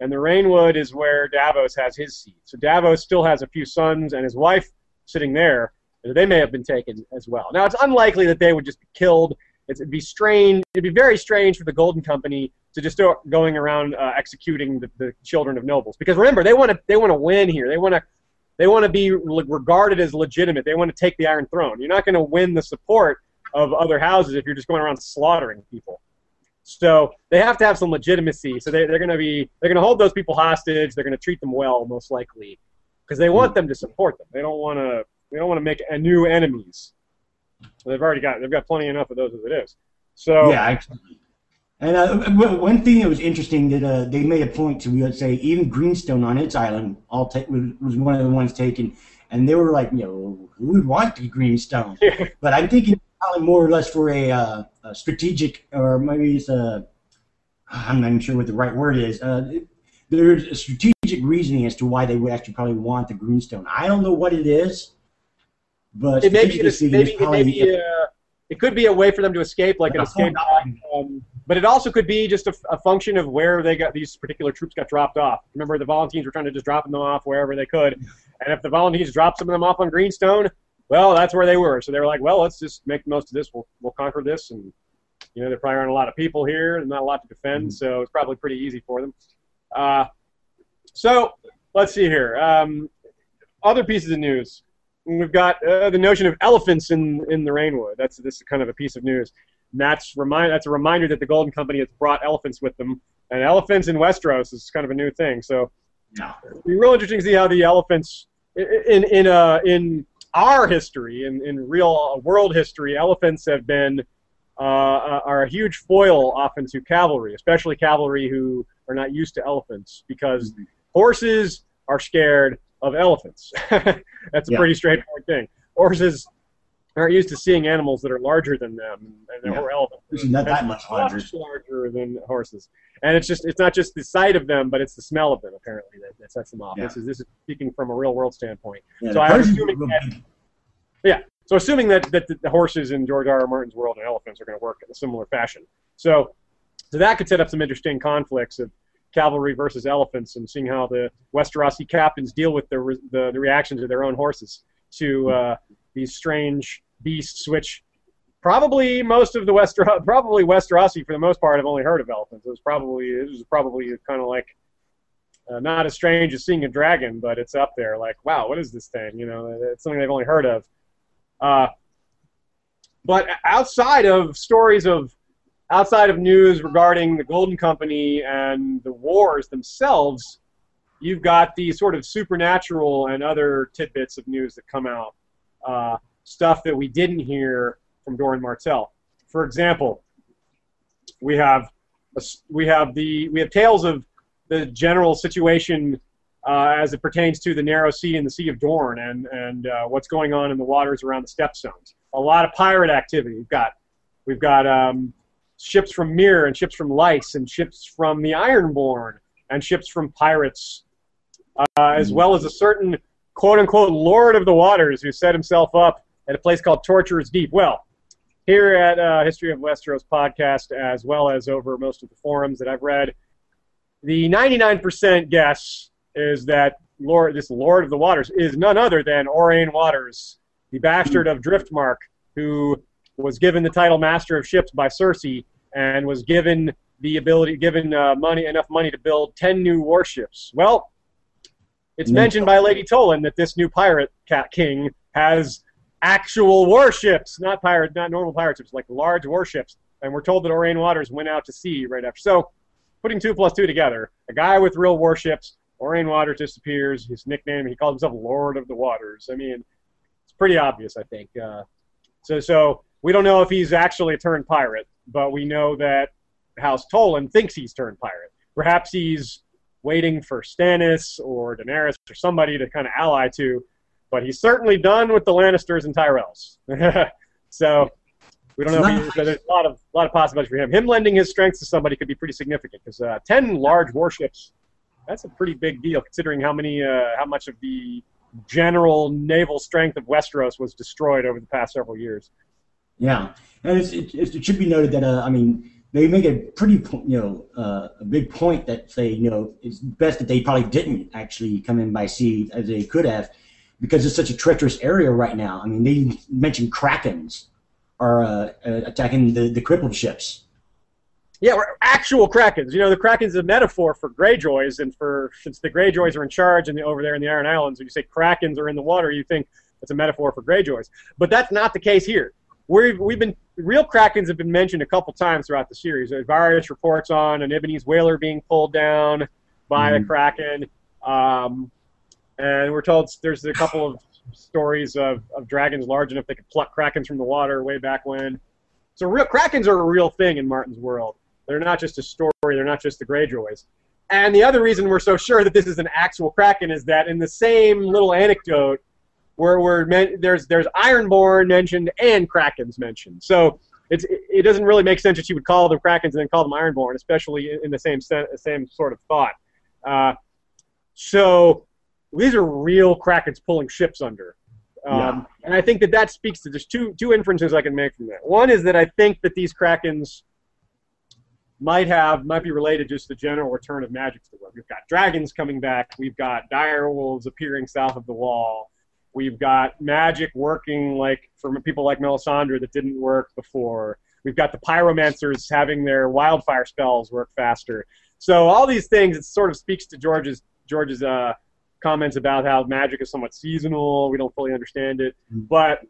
and the Rainwood is where Davos has his seat. So Davos still has a few sons and his wife sitting there, they may have been taken as well. Now it's unlikely that they would just be killed. It'd be strange. It'd be very strange for the Golden Company to just start going around uh, executing the, the children of nobles, because remember they want to they want to win here. They want to they want to be regarded as legitimate. They want to take the Iron Throne. You're not going to win the support of other houses if you're just going around slaughtering people. So they have to have some legitimacy. So they, they're going to be they're going to hold those people hostage. They're going to treat them well, most likely, because they want them to support them. They don't want to they don't want to make a new enemies. They've already got they've got plenty enough of those as it is. So Yeah, actually. And uh, one thing that was interesting that uh, they made a point to, we would say, even Greenstone on its island all ta- was, was one of the ones taken, and they were like, you know, who would want the Greenstone? but I'm thinking probably more or less for a, uh, a strategic, or maybe it's a, I'm not even sure what the right word is. Uh, there's a strategic reasoning as to why they would actually probably want the Greenstone. I don't know what it is, but it may be strategically this, speaking, maybe it's it may probably be uh, it could be a way for them to escape, like an escape um, but it also could be just a, a, function of where they got these particular troops got dropped off. Remember, the Volantines were trying to just drop them off wherever they could, and if the Volantines dropped some of them off on Greenstone, well, that's where they were. So they were like, well, let's just make the most of this. We'll we'll conquer this, and you know, there probably aren't a lot of people here and not a lot to defend, mm-hmm. so it's probably pretty easy for them. Uh, so let's see here. Um, other pieces of news. We've got uh, the notion of elephants in, in the Rainwood. That's this is kind of a piece of news. And that's remind that's a reminder that the Golden Company has brought elephants with them, and elephants in Westeros is kind of a new thing. So, yeah. it'll be real interesting to see how the elephants in in uh, in our history, in, in real world history, elephants have been uh, are a huge foil often to cavalry, especially cavalry who are not used to elephants, because mm-hmm. horses are scared of elephants. That's a yeah. pretty straightforward thing. Horses aren't used to seeing animals that are larger than them, and yeah. elephants. Not that much larger. Much larger than horses, and it's just it's not just the sight of them, but it's the smell of them apparently that, that sets them off. Yeah. This is this is speaking from a real world standpoint. Yeah, so I'm assuming that, yeah. So assuming that, that the horses in George R. R. Martin's world and elephants are going to work in a similar fashion, so so that could set up some interesting conflicts of cavalry versus elephants, and seeing how the Westerosi captains deal with the the, the reactions of their own horses to uh, these strange beasts, which probably most of the West probably Westerosi for the most part have only heard of elephants. It was probably it was probably kind of like uh, not as strange as seeing a dragon, but it's up there. Like, wow, what is this thing? You know, it's something they've only heard of. Uh, but outside of stories of outside of news regarding the Golden Company and the wars themselves, you've got the sort of supernatural and other tidbits of news that come out. Uh, stuff that we didn't hear from Doran Martell. For example, we have a, we have the we have tales of the general situation uh, as it pertains to the Narrow Sea and the Sea of Dorne and and uh, what's going on in the waters around the Stepstones. A lot of pirate activity. We've got we've got um, ships from Myr and ships from Lys and ships from the Ironborn and ships from pirates, uh, as well as a certain quote unquote Lord of the Waters who set himself up at a place called Torturer's Deep. Well, here at uh, History of Westeros podcast, as well as over most of the forums that I've read, the 99% guess is that Lord, this Lord of the Waters is none other than Aurane Waters, the bastard of Driftmark, who was given the title Master of Ships by Cersei and was given the ability, given uh, money, enough money to build 10 new warships. Well, it's mentioned by Lady Toland that this new pirate cat king has actual warships, not pirate, not normal pirate ships, like large warships. And we're told that Aurane Waters went out to sea right after. So, putting two plus two together, a guy with real warships, Aurane Waters disappears. His nickname, he called himself Lord of the Waters. I mean, it's pretty obvious, I think. Uh, so, so we don't know if he's actually a turned pirate, but we know that House Toland thinks he's turned pirate. Perhaps he's waiting for Stannis or Daenerys or somebody to kind of ally to but he's certainly done with the Lannisters and Tyrells. so we don't know. If he, there's a lot of a lot of possibilities for him. Him lending his strength to somebody could be pretty significant because uh, ten large warships. That's a pretty big deal considering how many uh, how much of the general naval strength of Westeros was destroyed over the past several years. Yeah, and it, it, should be noted that uh, I mean they make a pretty you know uh, a big point that say you know it's best that they probably didn't actually come in by sea as they could have because it's such a treacherous area right now. I mean, they mentioned krakens are uh, uh, attacking the, the crippled ships. Yeah, we're actual krakens. You know, the kraken's is a metaphor for greyjoys, and for since the greyjoys are in charge and the, over there in the Iron Islands, when you say krakens are in the water, you think it's a metaphor for greyjoys. But that's not the case here. We've we've been real krakens have been mentioned a couple times throughout the series. There's various reports on an Ibbenese whaler being pulled down by mm-hmm. a kraken. Um, and we're told there's a couple of stories of, of dragons large enough they could pluck krakens from the water way back when. So real krakens are a real thing in Martin's world. They're not just a story. They're not just the Greyjoys. And the other reason we're so sure that this is an actual kraken is that in the same little anecdote, where we're there's there's Ironborn mentioned and krakens mentioned. So it's it doesn't really make sense that you would call them krakens and then call them Ironborn, especially in the same same sort of thought. Uh, so these are real krakens pulling ships under. Um, yeah. And I think that that speaks to just two two inferences I can make from that. One is that I think that these krakens might have might be related just to the general return of magic to the world. We've got dragons coming back. We've got dire wolves appearing south of the wall. We've got magic working like for people like Melisandre that didn't work before. We've got the pyromancers having their wildfire spells work faster. So all these things, it sort of speaks to George's George's uh, comments about how magic is somewhat seasonal. We don't fully understand it, Mm. but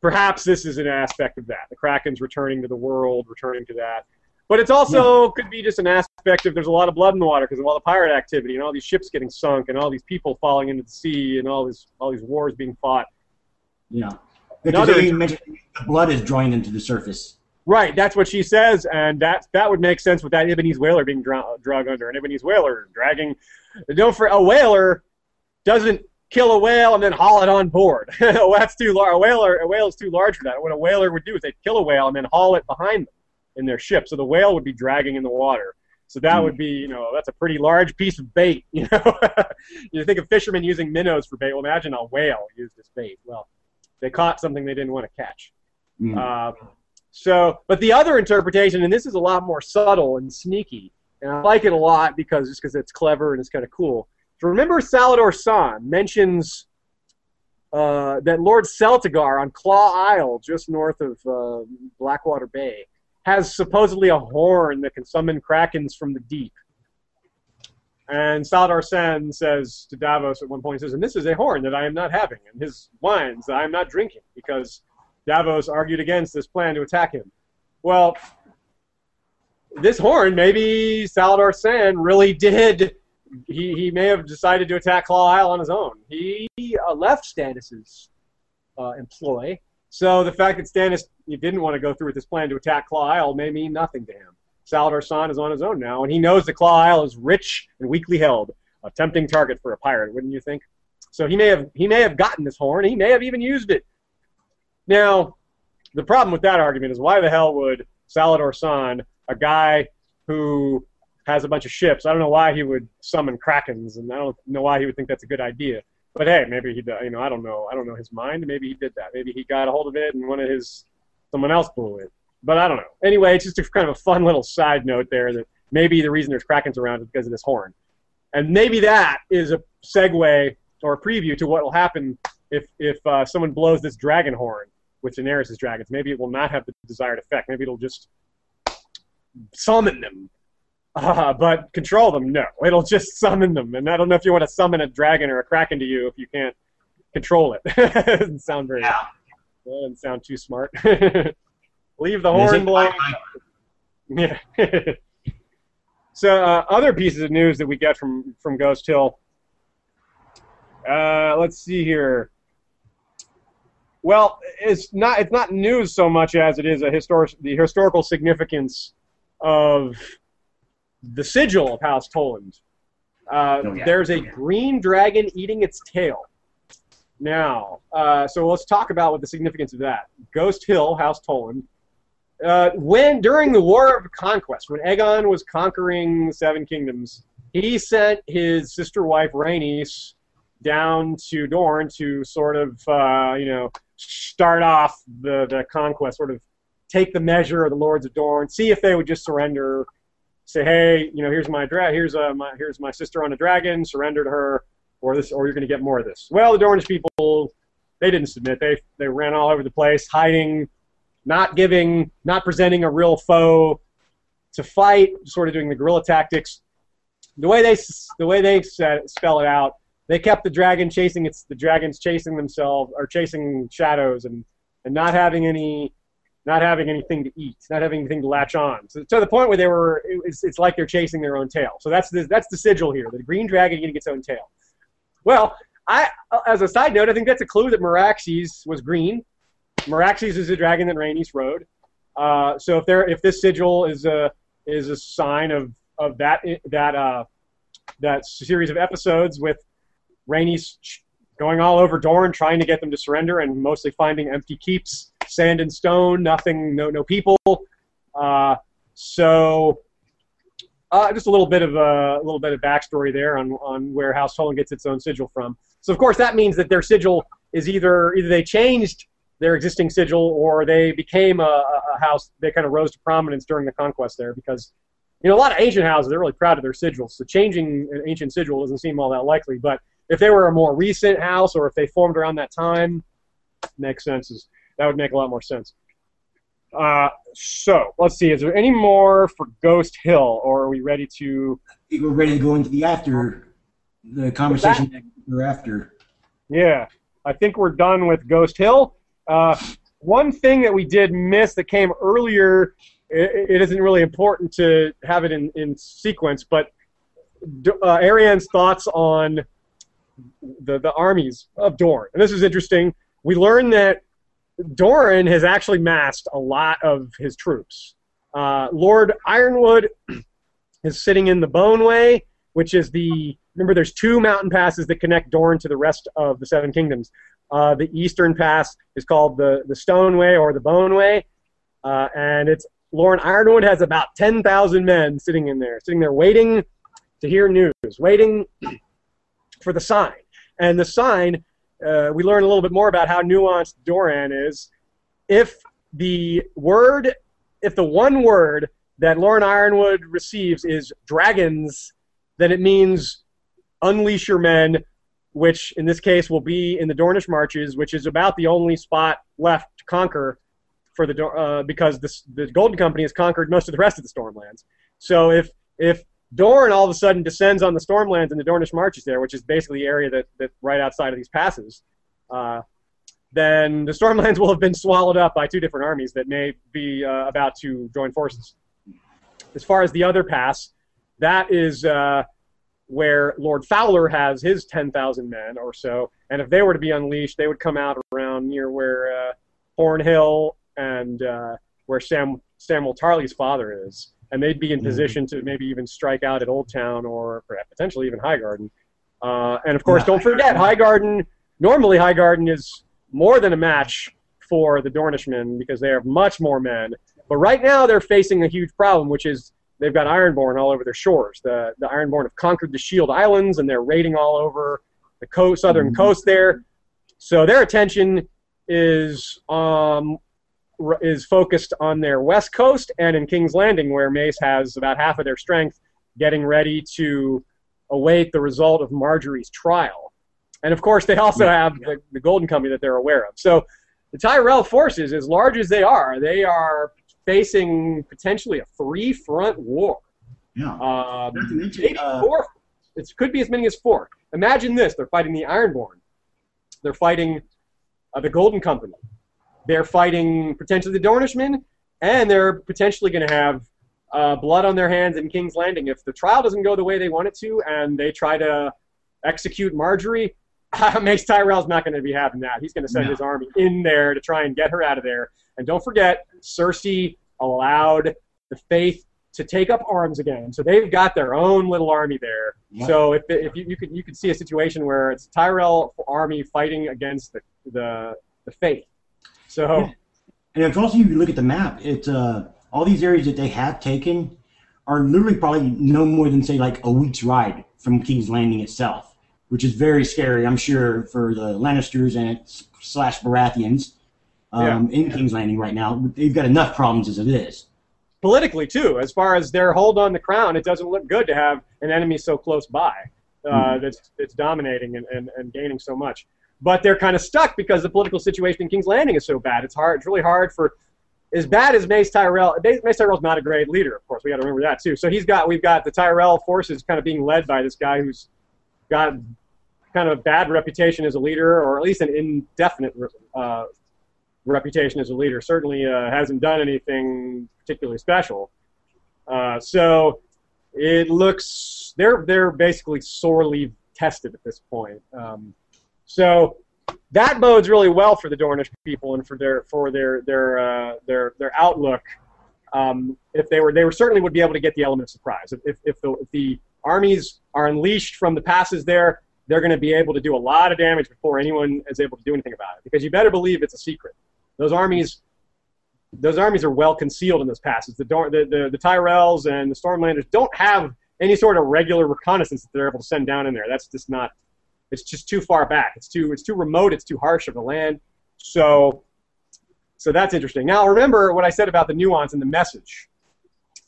perhaps this is an aspect of that. The Kraken's returning to the world, returning to that. But it's also could be just an aspect of there's a lot of blood in the water because of all the pirate activity and all these ships getting sunk and all these people falling into the sea and all these all these wars being fought. Yeah. Because Another they inter- mentioned the blood is drawing into the surface. Right, that's what she says, and that that would make sense with that Ibbenese whaler being dra- drug under an Ibbenese whaler dragging. Don't for a whaler doesn't kill a whale and then haul it on board. well, that's too large. A whaler a whale is too large for that. What a whaler would do is they'd kill a whale and then haul it behind them in their ship, so the whale would be dragging in the water. So that Hmm. would be, you know, that's a pretty large piece of bait. You know, you think of fishermen using minnows for bait. Well, imagine a whale used as bait. Well, they caught something they didn't want to catch. Mm. Um, so, but the other interpretation, and this is a lot more subtle and sneaky, and I like it a lot because just because it's clever and it's kind of cool. So remember, Salladhor Saan mentions uh, that Lord Celtigar on Claw Isle, just north of uh, Blackwater Bay, has supposedly a horn that can summon krakens from the deep. And Salladhor Saan says to Davos at one point, says, and this is a horn that I am not having, and his wines that I am not drinking, because Davos argued against this plan to attack him. Well, this horn, maybe Salladhor Saan really did. He, he may have decided to attack Claw Isle on his own. He uh, left Stannis's uh, employ, so the fact that Stannis didn't want to go through with this plan to attack Claw Isle may mean nothing to him. Salladhor Saan is on his own now, and he knows that Claw Isle is rich and weakly held, a tempting target for a pirate, wouldn't you think? So he may have he may have gotten this horn. He may have even used it. Now, the problem with that argument is why the hell would Salladhor Saan, a guy who has a bunch of ships, I don't know why he would summon krakens, and I don't know why he would think that's a good idea. But hey, maybe he, you know, I don't know, I don't know his mind. Maybe he did that. Maybe he got a hold of it and one of his, someone else blew it. But I don't know. Anyway, it's just a kind of a fun little side note there that maybe the reason there's krakens around is because of this horn, and maybe that is a segue or a preview to what will happen if if uh, someone blows this dragon horn with Daenerys' dragons. Maybe it will not have the desired effect. Maybe it'll just summon them. Uh, but control them, no. It'll just summon them. And I don't know if you want to summon a dragon or a kraken to you if you can't control it. it doesn't sound very. Yeah. That doesn't sound too smart. Leave the horn blowing. Yeah. so uh, other pieces of news that we get from from Ghost Hill. Uh, let's see here. Well, it's not it's not news so much as it is a historic the historical significance of the sigil of House Toland. Uh, Oh, yeah. There's a Yeah. green dragon eating its tail. Now, uh, so let's talk about what the significance of that. Ghost Hill, House Toland. Uh, when during the War of Conquest, when Aegon was conquering the Seven Kingdoms, he sent his sister wife Rhaenys down to Dorne to sort of, uh, you know, start off the, the conquest, sort of take the measure of the lords of Dorne, see if they would just surrender. Say, hey, you know, here's my dra- here's uh, my here's my sister on a dragon. Surrender to her, or this, or you're going to get more of this. Well, the Dornish people, they didn't submit. They they ran all over the place, hiding, not giving, not presenting a real foe to fight, sort of doing the guerrilla tactics. The way they the way they set, spell it out, they kept the dragon chasing its the dragons chasing themselves or chasing shadows and and not having any not having anything to eat, not having anything to latch on. So to the point where they were, it's, it's like they're chasing their own tail. So that's the, that's the sigil here. The green dragon eating its own tail. Well, I, as a side note, I think that's a clue that Meraxes was green. Meraxes is a dragon that Rhaenys rode. Uh, so if there, if this sigil is a is a sign of of that that uh, that series of episodes with Rhaenys going all over Dorne, trying to get them to surrender, and mostly finding empty keeps, sand and stone, nothing, no no people. Uh, so uh, just a little bit of a, little bit of backstory there on on where House Toland gets its own sigil from. So of course that means that their sigil is either either they changed their existing sigil or they became a, a a house. They kind of rose to prominence during the conquest there because you know, a lot of ancient houses they're really proud of their sigils. So changing an ancient sigil doesn't seem all that likely. But if they were a more recent house or if they formed around that time, makes sense. That would make a lot more sense. Uh, so let's see. Is there any more for Ghost Hill, or are we ready to? I think we're ready to go into the after the conversation after. Yeah, I think we're done with Ghost Hill. Uh, one thing that we did miss that came earlier, it, it isn't really important to have it in, in sequence, but uh, Arianne's thoughts on the, the armies of Dorne. And this is interesting. We learned that Doran has actually massed a lot of his troops. Uh, Lord Yronwood is sitting in the Boneway, which is the remember there's two mountain passes that connect Dorne to the rest of the Seven Kingdoms. Uh, the eastern pass is called the the Stoneway or the Boneway, uh, and it's Lord Yronwood has about ten thousand men sitting in there, sitting there waiting to hear news, waiting for the sign. And the sign uh, we learn a little bit more about how nuanced Doran is. If the word, if the one word that Lord Yronwood receives is dragons, then it means unleash your men, which in this case will be in the Dornish Marches, which is about the only spot left to conquer for the uh, because the the Golden Company has conquered most of the rest of the Stormlands. So if if Dorne all of a sudden descends on the Stormlands and the Dornish Marches there, which is basically the area that, that right outside of these passes. Uh, then the Stormlands will have been swallowed up by two different armies that may be uh, about to join forces. As far as the other pass, that is uh, where Lord Fowler has his 10,000 men or so, and if they were to be unleashed, they would come out around near where uh, Hornhill and uh, where Sam Samuel Tarly's father is and they'd be in mm-hmm. position to maybe even strike out at Old Town or potentially even Highgarden. Uh, and of course, don't forget Highgarden. Normally, Highgarden is more than a match for the Dornishmen because they have much more men. But right now, they're facing a huge problem, which is they've got Ironborn all over their shores. The the Ironborn have conquered the Shield Islands, and they're raiding all over the coast, southern mm-hmm. coast there. So their attention is um, is focused on their west coast and in King's Landing, where Mace has about half of their strength, getting ready to await the result of Margaery's trial. And of course, they also have the, the Golden Company that they're aware of. So the Tyrell forces, as large as they are, they are facing potentially a three-front war. Yeah. Um, maybe uh, four. It could be as many as four. Imagine this: they're fighting the Ironborn. They're fighting uh, the Golden Company. They're fighting potentially the Dornishmen, and they're potentially going to have uh, blood on their hands in King's Landing. If the trial doesn't go the way they want it to, and they try to execute Margaery, Mace Tyrell's not going to be having that. He's going to send no. his army in there to try and get her out of there. And don't forget, Cersei allowed the Faith to take up arms again. So they've got their own little army there. So if, if you, you could you could see a situation where it's Tyrell army fighting against the the, the Faith. So, and if also you look at the map, it's uh, all these areas that they have taken are literally probably no more than say like a week's ride from King's Landing itself, which is very scary. I'm sure for the Lannisters and slash Baratheons um, yeah. in King's Landing right now, they've got enough problems as it is. Politically too, as far as their hold on the crown, it doesn't look good to have an enemy so close by uh, mm-hmm. that's, that's dominating and, and, and gaining so much but they're kind of stuck because the political situation in King's Landing is so bad. It's hard. It's really hard for as bad as Mace Tyrell. Mace Tyrell's not a great leader, of course. We got to remember that too. So he's got we've got the Tyrell forces kind of being led by this guy who's got kind of a bad reputation as a leader, or at least an indefinite uh, reputation as a leader. Certainly uh, hasn't done anything particularly special. Uh, so it looks they're they're basically sorely tested at this point. Um, so that bodes really well for the Dornish people and for their for their their uh, their their outlook. Um, if they were, they were certainly would be able to get the element of surprise. If, if, if, the, if the armies are unleashed from the passes there, they're going to be able to do a lot of damage before anyone is able to do anything about it. Because you better believe it's a secret. Those armies, those armies are well concealed in those passes. The, the, the, the Tyrells and the Stormlanders don't have any sort of regular reconnaissance that they're able to send down in there. That's just not it's just too far back. It's too it's too remote. It's too harsh of a land. So so that's interesting. Now remember what I said about the nuance and the message.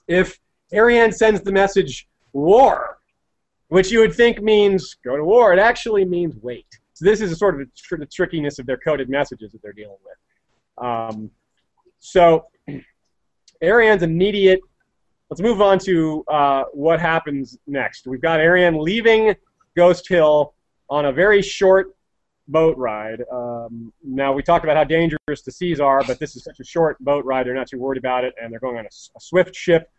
If Arianne sends the message war, which you would think means go to war. It actually means wait. So this is a sort of tr- the trickiness of their coded messages that they're dealing with. Um, so Arianne's immediate. Let's move on to uh, what happens next. We've got Arianne leaving Ghost Hill on a very short boat ride. Um, now we talked about how dangerous the seas are, but this is such a short boat ride; they're not too worried about it, and they're going on a, a swift ship.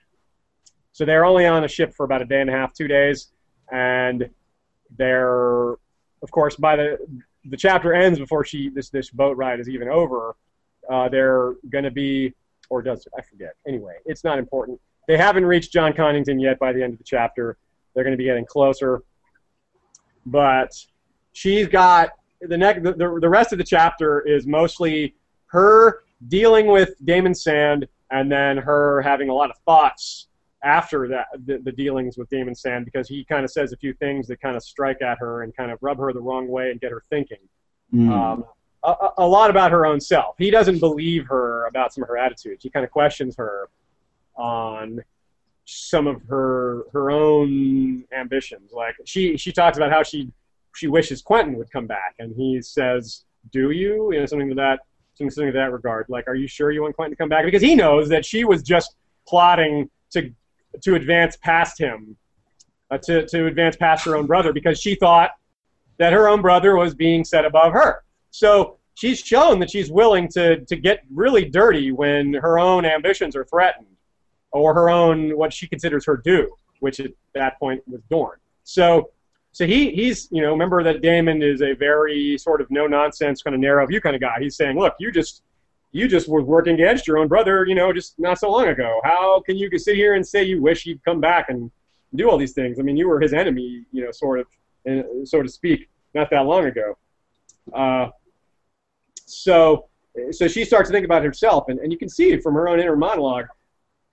So they're only on a ship for about a day and a half, two days, and they're, of course, by the the chapter ends before she this this boat ride is even over. Uh, they're going to be, or does I forget? Anyway, it's not important. They haven't reached Jon Connington yet. By the end of the chapter, they're going to be getting closer. But she's got the next the, the, the rest of the chapter is mostly her dealing with Daemon Sand and then her having a lot of thoughts after that the, the dealings with Daemon Sand because he kind of says a few things that kind of strike at her and kind of rub her the wrong way and get her thinking Mm. um, a, a lot about her own self. He doesn't believe her about some of her attitudes. He kind of questions her on some of her her own ambitions. Like she she talks about how she she wishes Quentyn would come back, and he says, "Do you?" You know, something to that something, to that regard. Like, are you sure you want Quentyn to come back? Because he knows that she was just plotting to to advance past him, uh, to to advance past her own brother, because she thought that her own brother was being set above her. So she's shown that she's willing to to get really dirty when her own ambitions are threatened, or her own what she considers her due, which at that point was Dorne. So so he he's you know remember that Daemon is a very sort of no nonsense kind of narrow view kind of guy. He's saying, look, you just you just were working against your own brother, you know, just not so long ago. How can you sit here and say you wish he'd come back and do all these things? I mean, you were his enemy, you know, sort of, uh, so to speak, not that long ago. Uh, so, so she starts to think about herself, and, and you can see from her own inner monologue,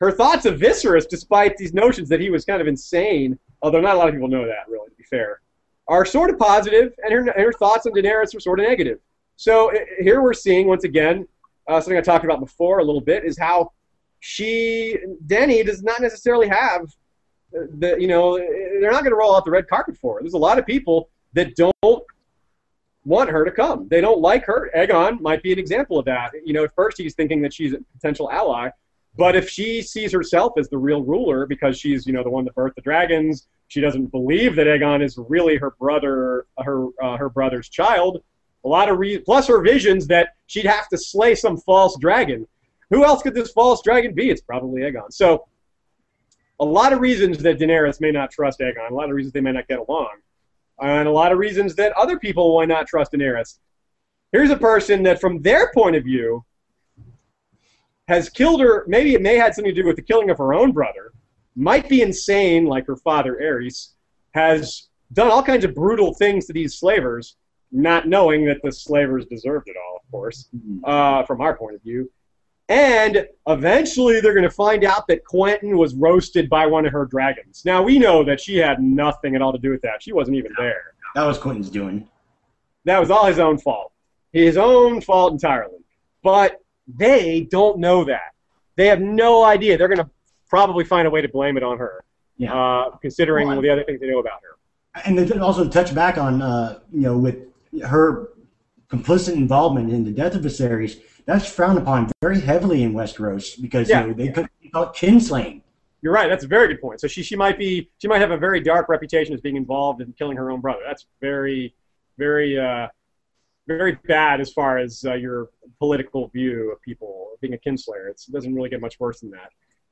her thoughts of Viserys, despite these notions that he was kind of insane, although not a lot of people know that, really, to be fair, are sort of positive, and her, her thoughts on Daenerys are sort of negative. So uh, here we're seeing, once again, uh, something I talked about before a little bit, is how she, Dany, does not necessarily have the, you know, they're not going to roll out the red carpet for her. There's a lot of people that don't want her to come. They don't like her. Aegon might be an example of that. You know, at first he's thinking that she's a potential ally, but if she sees herself as the real ruler because she's, you know, the one that birthed the dragons, she doesn't believe that Aegon is really her brother, her uh, her brother's child. A lot of re- plus her visions that she'd have to slay some false dragon. Who else could this false dragon be? It's probably Aegon. So, a lot of reasons that Daenerys may not trust Aegon. A lot of reasons they may not get along and a lot of reasons that other people might not trust Daenerys. Here's a person that, from their point of view, has killed her. Maybe it may have something to do with the killing of her own brother. Might be insane, like her father Aerys. Has done all kinds of brutal things to these slavers, not knowing that the slavers deserved it all, of course, uh, from our point of view. And eventually they're going to find out that Quentyn was roasted by one of her dragons. Now, we know that she had nothing at all to do with that. She wasn't even there. That was Quentyn's doing. That was all his own fault. His own fault entirely. But they don't know that. They have no idea. They're going to probably find a way to blame it on her, Yeah. uh, considering Well, the other things they know about her. and then also to touch back on uh, you know with her complicit involvement in the death of Viserys, that's frowned upon very heavily in Westeros because Yeah. you know, they could be called kinslaying. You're right. That's a very good point. So she, she might be she might have a very dark reputation as being involved in killing her own brother. That's very very uh, very bad as far as uh, your political view of people being a kinslayer. It's, it doesn't really get much worse than that.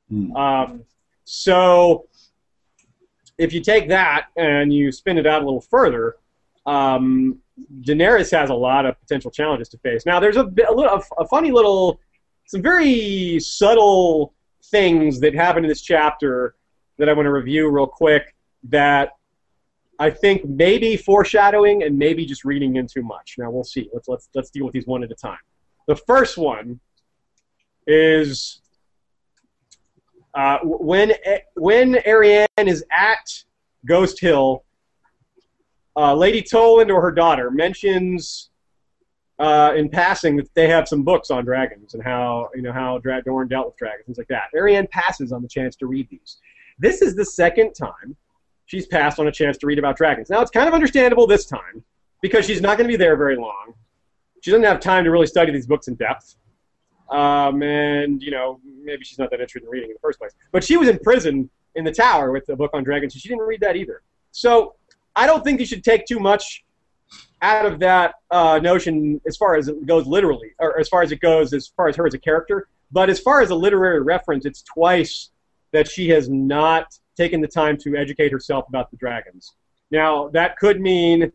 Hmm. Um, so if you take that and you spin it out a little further, um, Daenerys has a lot of potential challenges to face. Now, there's a, a, little, a, a funny little, some very subtle things that happen in this chapter that I want to review real quick that I think maybe foreshadowing and maybe just reading in too much. Now we'll see. Let's let's let's deal with these one at a time. The first one is uh, when when Arianne is at Ghost Hill, uh, Lady Toland or her daughter mentions uh, in passing that they have some books on dragons and how you know how Dra- Dorne dealt with dragons, things like that. Arianne passes on the chance to read these, This is the second time she's passed on a chance to read about dragons. Now, it's kind of understandable this time because she's not going to be there very long. She doesn't have time to really study these books in depth. Um, and, you know, maybe she's not that interested in reading in the first place. But she was in prison in the tower with the book on dragons, so she didn't read that either. So I don't think you should take too much out of that uh, notion as far as it goes literally, or as far as it goes as far as her as a character. But as far as a literary reference, it's twice that she has not taken the time to educate herself about the dragons. Now, that could mean,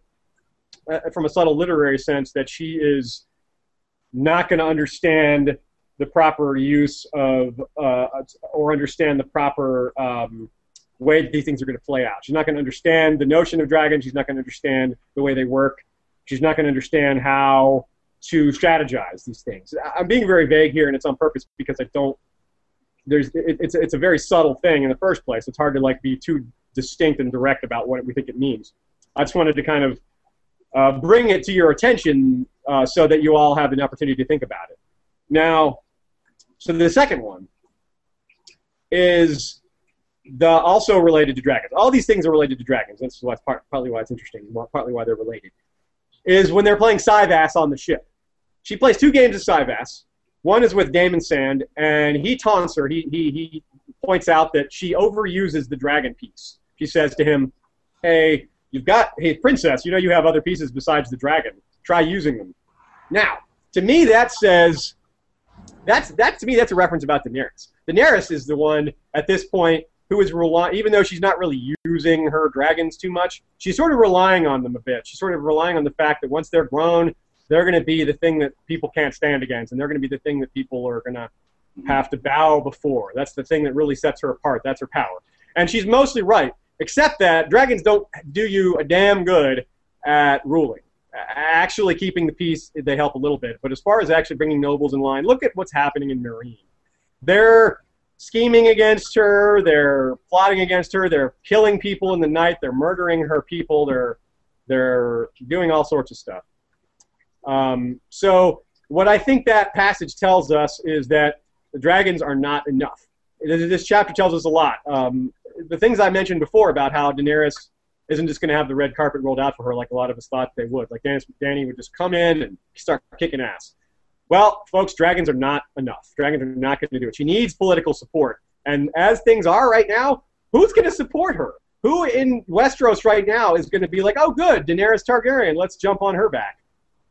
uh, from a subtle literary sense, that she is not going to understand the proper use of uh, or understand the proper um, way that these things are going to play out. She's not going to understand the notion of dragons. She's not going to understand the way they work. She's not going to understand how to strategize these things. I'm being very vague here, and it's on purpose because I don't. There's it, it's it's a very subtle thing in the first place. It's hard to like be too distinct and direct about what we think it means. I just wanted to kind of uh, bring it to your attention uh, so that you all have an opportunity to think about it. Now, so the second one is the also related to dragons. All these things are related to dragons. That's why part, partly why it's interesting, partly why they're related. Is when they're playing Cyvasse on the ship. She plays two games of Cyvasse. One is with Daemon Sand, and he taunts her. He, he, he points out that she overuses the dragon piece. She says to him, Hey, you've got, hey, princess, you know you have other pieces besides the dragon. Try using them. Now, to me, that says, that's, that to me, that's a reference about Daenerys. Daenerys is the one at this point who is relying, even though she's not really using her dragons too much, she's sort of relying on them a bit. She's sort of relying on the fact that once they're grown, they're going to be the thing that people can't stand against, and they're going to be the thing that people are going to have to bow before. That's the thing that really sets her apart. That's her power. And she's mostly right, except that dragons don't do you a damn good at ruling. Actually, keeping the peace, they help a little bit. But as far as actually bringing nobles in line, look at what's happening in Meereen. They're scheming against her. They're plotting against her. They're killing people in the night. They're murdering her people. They're they're doing all sorts of stuff. Um, so what I think that passage tells us is that the dragons are not enough. This chapter tells us a lot. Um, the things I mentioned before about how Daenerys isn't just going to have the red carpet rolled out for her like a lot of us thought they would. Like Dany would just come in and start kicking ass. Well, folks, dragons are not enough. Dragons are not going to do it. She needs political support. And as things are right now, who's going to support her? Who in Westeros right now is going to be like, oh, good, Daenerys Targaryen, let's jump on her back?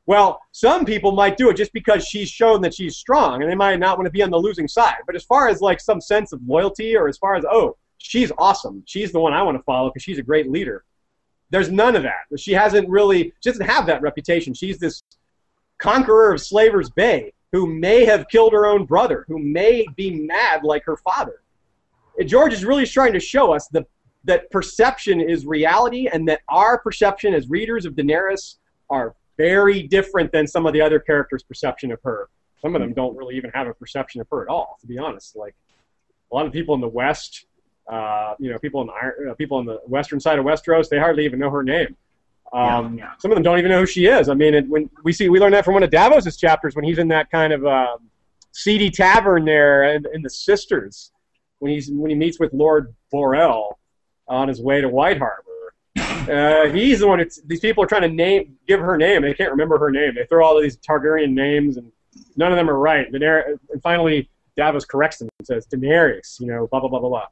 Well, some people might do it just because she's shown that she's strong, and they might not want to be on the losing side. But as far as like some sense of loyalty, or as far as oh, she's awesome, she's the one I want to follow because she's a great leader. There's none of that. She hasn't really, she doesn't have that reputation. She's this conqueror of Slaver's Bay, who may have killed her own brother, who may be mad like her father. George is really trying to show us the, that perception is reality and that our perception as readers of Daenerys are very different than some of the other characters' perception of her. Some of them don't really even have a perception of her at all, to be honest. Like a lot of people in the West, uh, you know, people in the uh, people on the western side of Westeros, they hardly even know her name. Um, yeah, yeah. Some of them don't even know who she is. I mean, it, when we see, we learned that from one of Davos's chapters when he's in that kind of uh, seedy tavern there in, in, the Sisters, when he's when he meets with Lord Borrell on his way to White Harbor. Uh, he's the one. It's, these people are trying to name, give her name. They can't remember her name. They throw all these Targaryen names, and none of them are right. Daenerys, and finally, Davos corrects them and says Daenerys. You know, blah blah blah blah blah.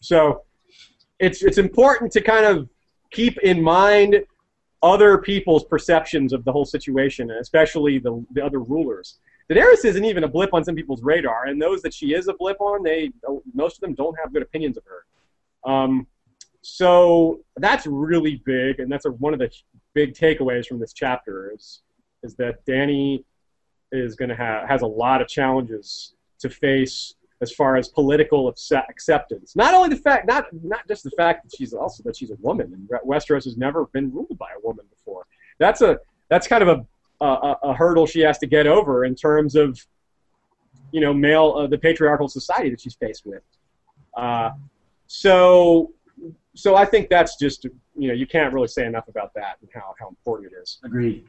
So it's it's important to kind of keep in mind other people's perceptions of the whole situation, especially the, the other rulers. Daenerys isn't even a blip on some people's radar, and those that she is a blip on, they most of them don't have good opinions of her. Um, so that's really big, and that's a, one of the big takeaways from this chapter is is that Dany is going to have has a lot of challenges to face as far as political acceptance. Not only the fact, not not just the fact that she's also that she's a woman, and Westeros has never been ruled by a woman before. That's a that's kind of a a, a hurdle she has to get over in terms of you know male uh, the patriarchal society that she's faced with. Uh, so so I think that's just you know you can't really say enough about that and how how important it is. Agreed.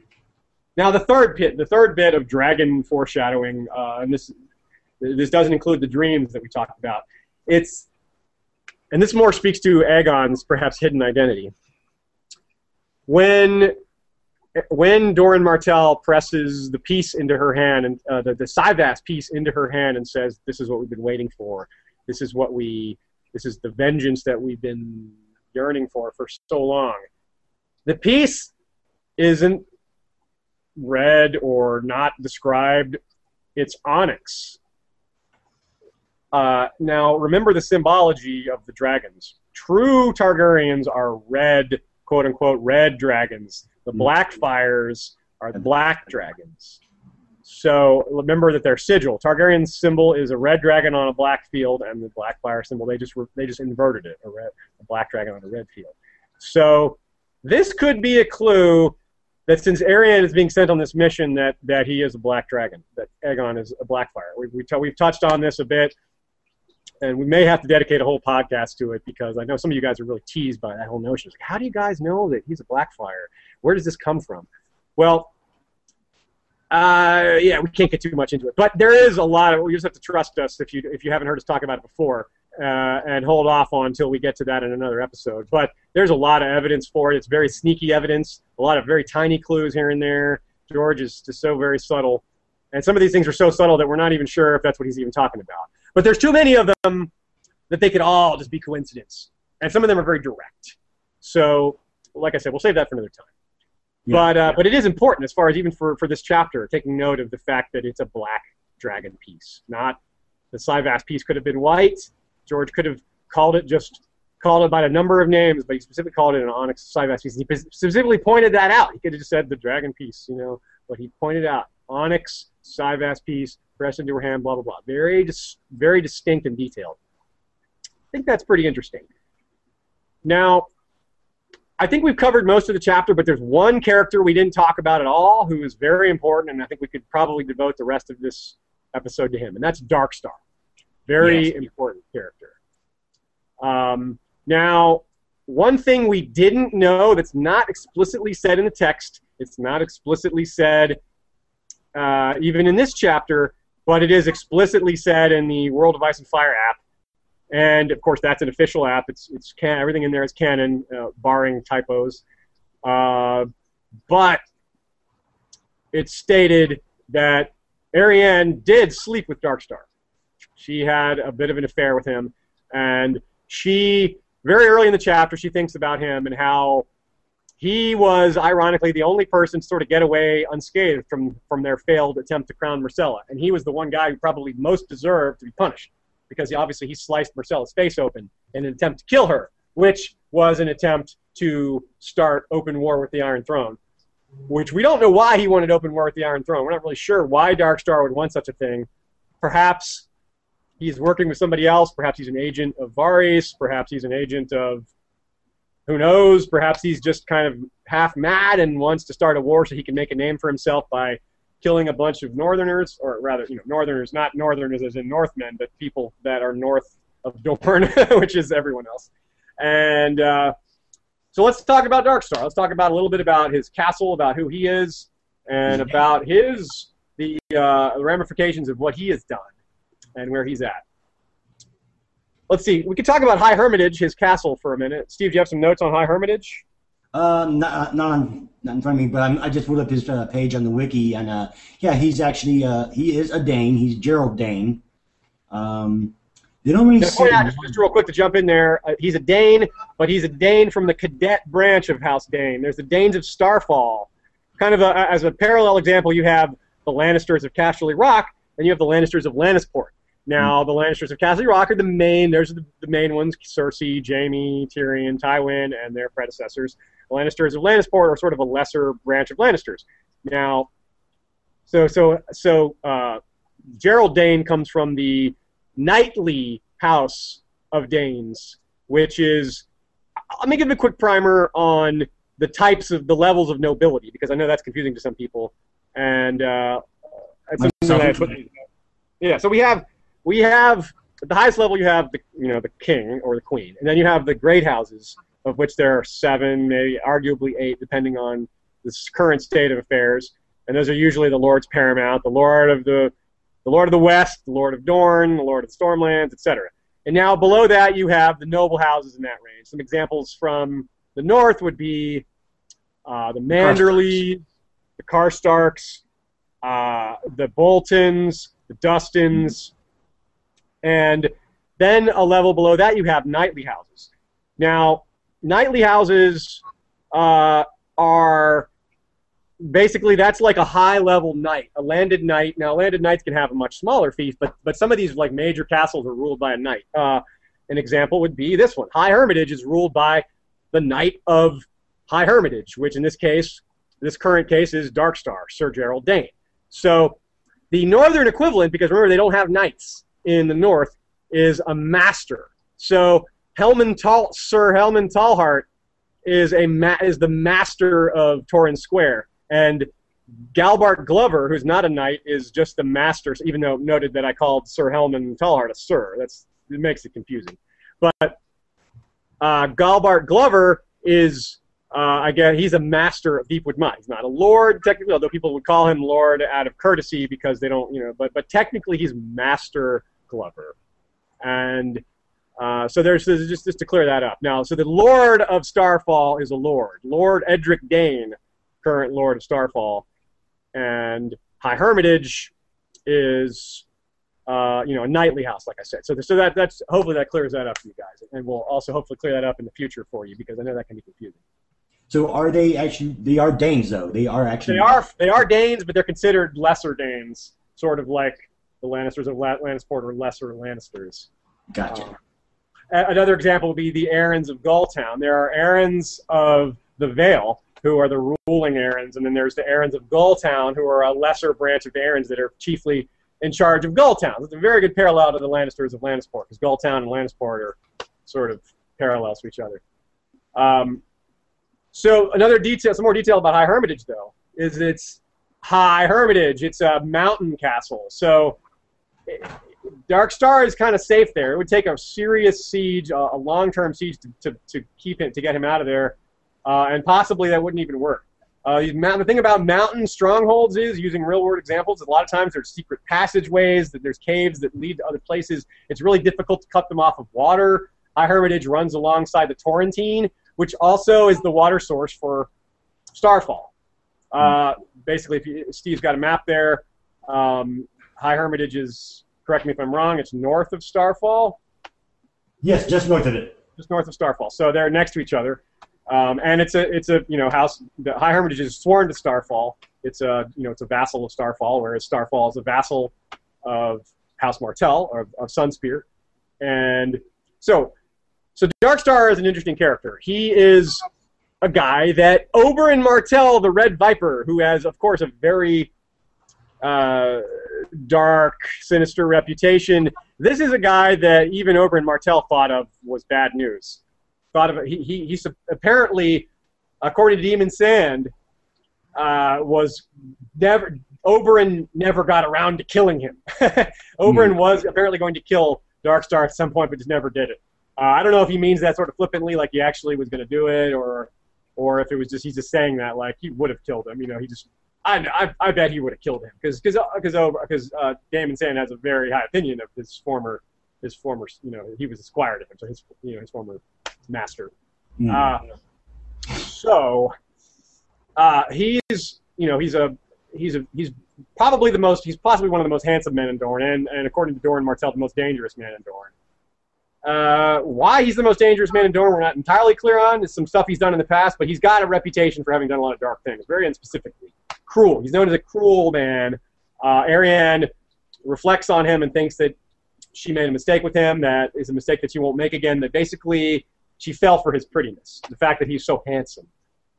Now the third bit, the third bit of dragon foreshadowing, uh, and this this doesn't include the dreams that we talked about. It's and this more speaks to Aegon's perhaps hidden identity. When when Doran Martell presses the piece into her hand and uh, the the Cyvasse piece into her hand and says, "This is what we've been waiting for. This is what we. This is the vengeance that we've been yearning for for so long." The piece isn't red or not described. It's onyx. Uh, now, remember the symbology of the dragons. True Targaryens are red, quote unquote, red dragons. The Mm. Blackfyres are the black dragons. So remember that their sigil, Targaryen's symbol is a red dragon on a black field, and the Blackfyre symbol they just they just inverted it, a red, a black dragon on a red field. So this could be a clue that since Arianne is being sent on this mission, that that he is a black dragon, that Aegon is a Blackfyre. We, we t- we've touched on this a bit, and we may have to dedicate a whole podcast to it because I know some of you guys are really teased by that whole notion. Like, how do you guys know that he's a Blackfyre? Where does this come from? Well, uh, yeah, we can't get too much into it, but there is a lot of. You just have to trust us if you if you haven't heard us talk about it before, uh, and hold off on until we get to that in another episode. But there's a lot of evidence for it. It's very sneaky evidence, a lot of very tiny clues here and there. George is just so very subtle, and some of these things are so subtle that we're not even sure if that's what he's even talking about. But there's too many of them that they could all just be coincidence, and some of them are very direct. So, like I said, we'll save that for another time. Yeah. But uh, but it is important as far as even for, for this chapter, taking note of the fact that it's a black dragon piece, not the Cyvasse piece could have been white. George could have called it just called it by a number of names, but he specifically called it an onyx Cyvasse piece. He specifically pointed that out. He could have just said the dragon piece, you know, but he pointed out onyx Cyvasse piece pressed into her hand, blah blah blah. Very dis- very distinct and detailed. I think that's pretty interesting. Now, I think we've covered most of the chapter, but there's one character we didn't talk about at all who is very important, and I think we could probably devote the rest of this episode to him, and that's Darkstar. Very Yes. important character. Um, now, one thing we didn't know that's not explicitly said in the text, it's not explicitly said uh, even in this chapter, but it is explicitly said in the World of Ice and Fire app and of course that's an official app. It's it's can everything in there is canon, uh, barring typos. Uh, but it's stated that Arianne did sleep with Darkstar. She had a bit of an affair with him, and she very early in the chapter she thinks about him and how he was ironically the only person to sort of get away unscathed from from their failed attempt to crown Myrcella, and he was the one guy who probably most deserved to be punished because he, obviously he sliced Myrcella's face open in an attempt to kill her, which was an attempt to start open war with the Iron Throne. Which we don't know why he wanted open war with the Iron Throne. We're not really sure why Darkstar would want such a thing. Perhaps he's working with somebody else. Perhaps he's an agent of Varys. Perhaps he's an agent of who knows. Perhaps he's just kind of half mad and wants to start a war so he can make a name for himself by killing a bunch of northerners, or rather, you know, northerners, not northerners as in Northmen, but people that are north of Dorne, which is everyone else. And uh, so let's talk about Darkstar. Let's talk about a little bit about his castle, about who he is, and about his the uh, ramifications of what he has done and where he's at. Let's see. We could talk about High Hermitage, his castle, for a minute. Steve, do you have some notes on High Hermitage? Um, not, not, on, not in front of me, but I'm, I just pulled up his uh, page on the wiki, and uh, yeah, he's actually uh, he is a Dayne. He's Gerold Dayne. Um, they don't really say. yeah, just, just real quick to jump in there. Uh, he's a Dayne, but he's a Dayne from the cadet branch of House Dayne. There's the Daynes of Starfall. Kind of a, as a parallel example, you have the Lannisters of Casterly Rock, and you have the Lannisters of Lannisport. Now, the Lannisters of Casterly Rock are the main. There's the, the main ones: Cersei, Jaime, Tyrion, Tywin, and their predecessors. The Lannisters of Lannisport are sort of a lesser branch of Lannisters. Now, so so so uh, Gerold Dayne comes from the knightly house of Daynes, which is. Let me give a quick primer on the types of the levels of nobility because I know that's confusing to some people, and uh, it's something that I put- yeah. So we have we have at the highest level you have the you know the king or the queen, and then you have the great houses of which there are seven, maybe arguably eight, depending on the current state of affairs. And those are usually the lords paramount, the lord of the the lord of the west, the lord of Dorne, the lord of the Stormlands, etc. And now below that, you have the noble houses in that range. Some examples from the north would be uh, the Manderleys, the Karstarks, uh, the Boltons, the Dustins, and then a level below that, you have knightly houses. Now, knightly houses uh, are basically that's like a high level knight, a landed knight. Now, landed knights can have a much smaller fief, but but some of these like major castles are ruled by a knight. Uh, an example would be this one. High Hermitage is ruled by the Knight of High Hermitage, which in this case, this current case is Darkstar, Sir Gerold Dayne. So the northern equivalent, because remember they don't have knights in the north, is a master. So Helman Sir Helman Tallheart is a ma- is the master of Torrhen Square, and Galbart Glover, who's not a knight, is just the master. Even though noted that I called Sir Helman Tallheart a sir, that's it makes it confusing. But uh, Galbart Glover is, uh, again, he's a master of Deepwood Mine. He's not a lord technically, although people would call him lord out of courtesy because they don't, you know. But but technically, he's Master Glover, and uh, so there's, there's just just to clear that up. Now, so the Lord of Starfall is a lord, Lord Edric Dayne, current Lord of Starfall, and High Hermitage is uh, you know, a knightly house, like I said. So, so that that's hopefully that clears that up for you guys, and we'll also hopefully clear that up in the future for you because I know that can be confusing. So, are they actually? They are Daynes, though. They are actually. They are. They are Daynes, but they're considered lesser Daynes, sort of like the Lannisters of Lannisport or lesser Lannisters. Gotcha. Um, another example would be the Arryns of Gulltown. There are Arryns of the Vale, who are the ruling Arryns, and then there's the Arryns of Gulltown, who are a lesser branch of Arryns that are chiefly in charge of Gulltown. It's a very good parallel to the Lannisters of Lannisport, because Gulltown and Lannisport are sort of parallels to each other. Um, so another detail, some more detail about High Hermitage, though, is it's High Hermitage. It's a mountain castle. So Dark Star is kind of safe there. It would take a serious siege, a, long-term siege, to, to, to keep him, to get him out of there, uh, and possibly that wouldn't even work. Uh, the thing about mountain strongholds is, using real-world examples, a lot of times there's secret passageways, that there's caves that lead to other places. It's really difficult to cut them off of water. High Hermitage runs alongside the Torrentine, which also is the water source for Starfall. Uh, basically, if you, Steve's got a map there. Um, High Hermitage is, correct me if I'm wrong, it's north of Starfall. Yes, just north of it. Just north of Starfall. So they're next to each other. Um, and it's a it's a you know house. The High Hermitage is sworn to Starfall. It's a you know it's a vassal of Starfall, whereas Starfall is a vassal of House Martell or of Sunspear. And so so Darkstar is an interesting character. He is a guy that Oberyn Martell, the Red Viper, who has of course a very uh, dark, sinister reputation. This is a guy that even Oberyn Martell thought of was bad news thought of. He, he, he apparently, according to Daemon Sand, uh, was never Oberyn never got around to killing him. Oberyn mm. was apparently going to kill Darkstar at some point, but just never did it. Uh, I don't know if he means that sort of flippantly, like he actually was going to do it, or or if it was just he's just saying that like he would have killed him. You know, he just I I, I bet he would have killed him because because because because uh, Daemon Sand has a very high opinion of his former his former you know he was a squire to him, so his you know his former master. Mm. Uh, so uh, he's you know he's a he's a he's probably the most he's possibly one of the most handsome men in Dorne, and, and according to Doran Martell, the most dangerous man in Dorne. Uh, why he's the most dangerous man in Dorne, we're not entirely clear on. It's some stuff he's done in the past, but he's got a reputation for having done a lot of dark things, very unspecifically. Cruel. He's known as a cruel man. Uh, Arianne reflects on him and thinks that she made a mistake with him. That is a mistake that she won't make again. That basically she fell for his prettiness, the fact that he's so handsome.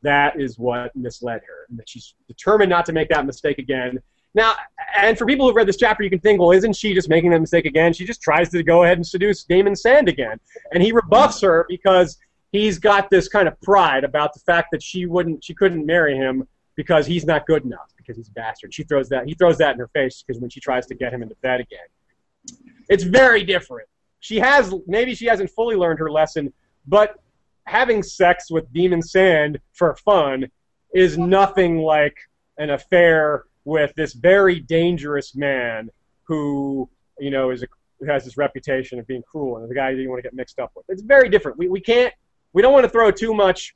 That is what misled her, and that she's determined not to make that mistake again. Now, and for people who've read this chapter, you can think, well, isn't she just making that mistake again? She just tries to go ahead and seduce Daemon Sand again, and he rebuffs her because he's got this kind of pride about the fact that she wouldn't, she couldn't marry him because he's not good enough because he's a bastard. She throws that, he throws that in her face because when she tries to get him into bed again, it's very different. She has maybe she hasn't fully learned her lesson, but having sex with Daemon Sand for fun is nothing like an affair with this very dangerous man who, you know, is a who has this reputation of being cruel and the guy that you want to get mixed up with. It's very different. We, we can't, we don't want to throw too much.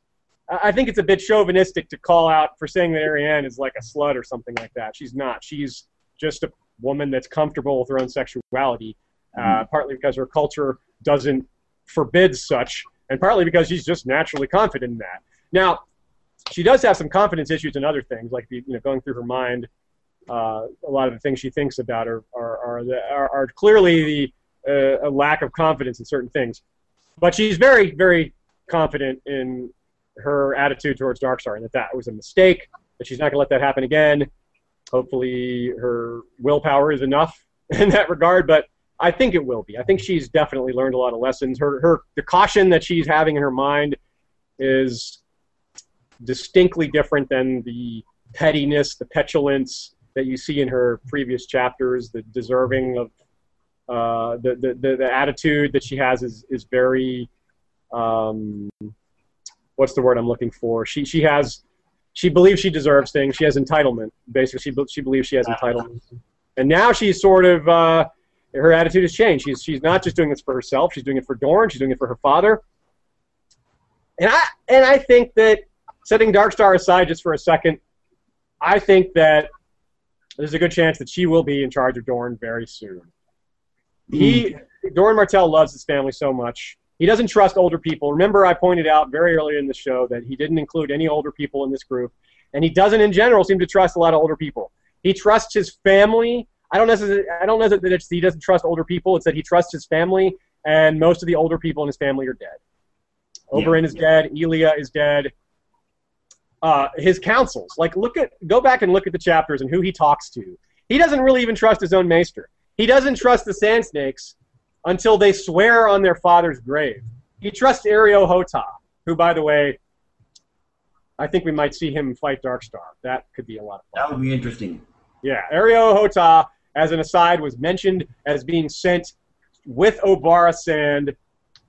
I think it's a bit chauvinistic to call out for saying that Arianne is like a slut or something like that. She's not. She's just a woman that's comfortable with her own sexuality, uh, mm-hmm. partly because her culture doesn't forbid such, and partly because she's just naturally confident in that. Now, she does have some confidence issues in other things, like the, you know going through her mind uh, a lot of the things she thinks about are are are, the, are, are clearly the uh, a lack of confidence in certain things. But she's very very confident in her attitude towards Darkstar and that that was a mistake. That she's not going to let that happen again. Hopefully, her willpower is enough in that regard. But I think it will be. I think she's definitely learned a lot of lessons. Her her the caution that she's having in her mind is distinctly different than the pettiness, the petulance, that you see in her previous chapters, the deserving of uh, the, the, the, the, attitude that she has is, is very, um, what's the word I'm looking for? She, she has, she believes she deserves things. She has entitlement. Basically, she, she believes she has entitlement. And now she's sort of, uh, her attitude has changed. She's, she's not just doing this for herself. She's doing it for Dorne. She's doing it for her father. And I, and I think that setting Darkstar aside just for a second, I think that there's a good chance that she will be in charge of Dorne very soon. He mm. Doran Martell loves his family so much. He doesn't trust older people. Remember, I pointed out very early in the show that he didn't include any older people in this group, and he doesn't, in general, seem to trust a lot of older people. He trusts his family. I don't necessarily. I don't know that he doesn't trust older people. It's that he trusts his family, and most of the older people in his family are dead. Oberyn yeah. is dead. Elia is dead uh, his councils. Like, look at, go back and look at the chapters and who he talks to. He doesn't really even trust his own maester. He doesn't trust the Sand Snakes until they swear on their father's grave. He trusts Areo Hotah, who, by the way, I think we might see him fight Darkstar. That could be a lot of fun. That would be interesting. Yeah, Areo Hotah, as an aside, was mentioned as being sent with Obara Sand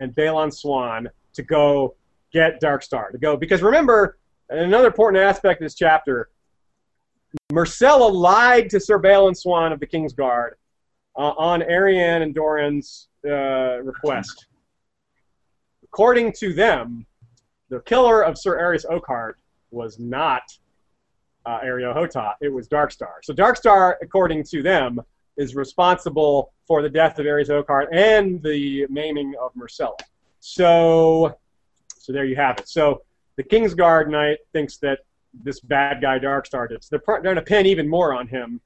and Balon Swann to go get Darkstar to go because remember and another important aspect of this chapter, Myrcella lied to Sir Balon Swann of the King's Guard uh, on Arianne and Doran's uh, request. According to them, the killer of Sir Arys Oakheart was not uh, Hotah, it was Darkstar. So Darkstar, according to them, is responsible for the death of Arys Oakheart and the maiming of Myrcella. So, so there you have it. So the Kingsguard Knight thinks that this bad guy Darkstar did. So they're going to pin even more on him.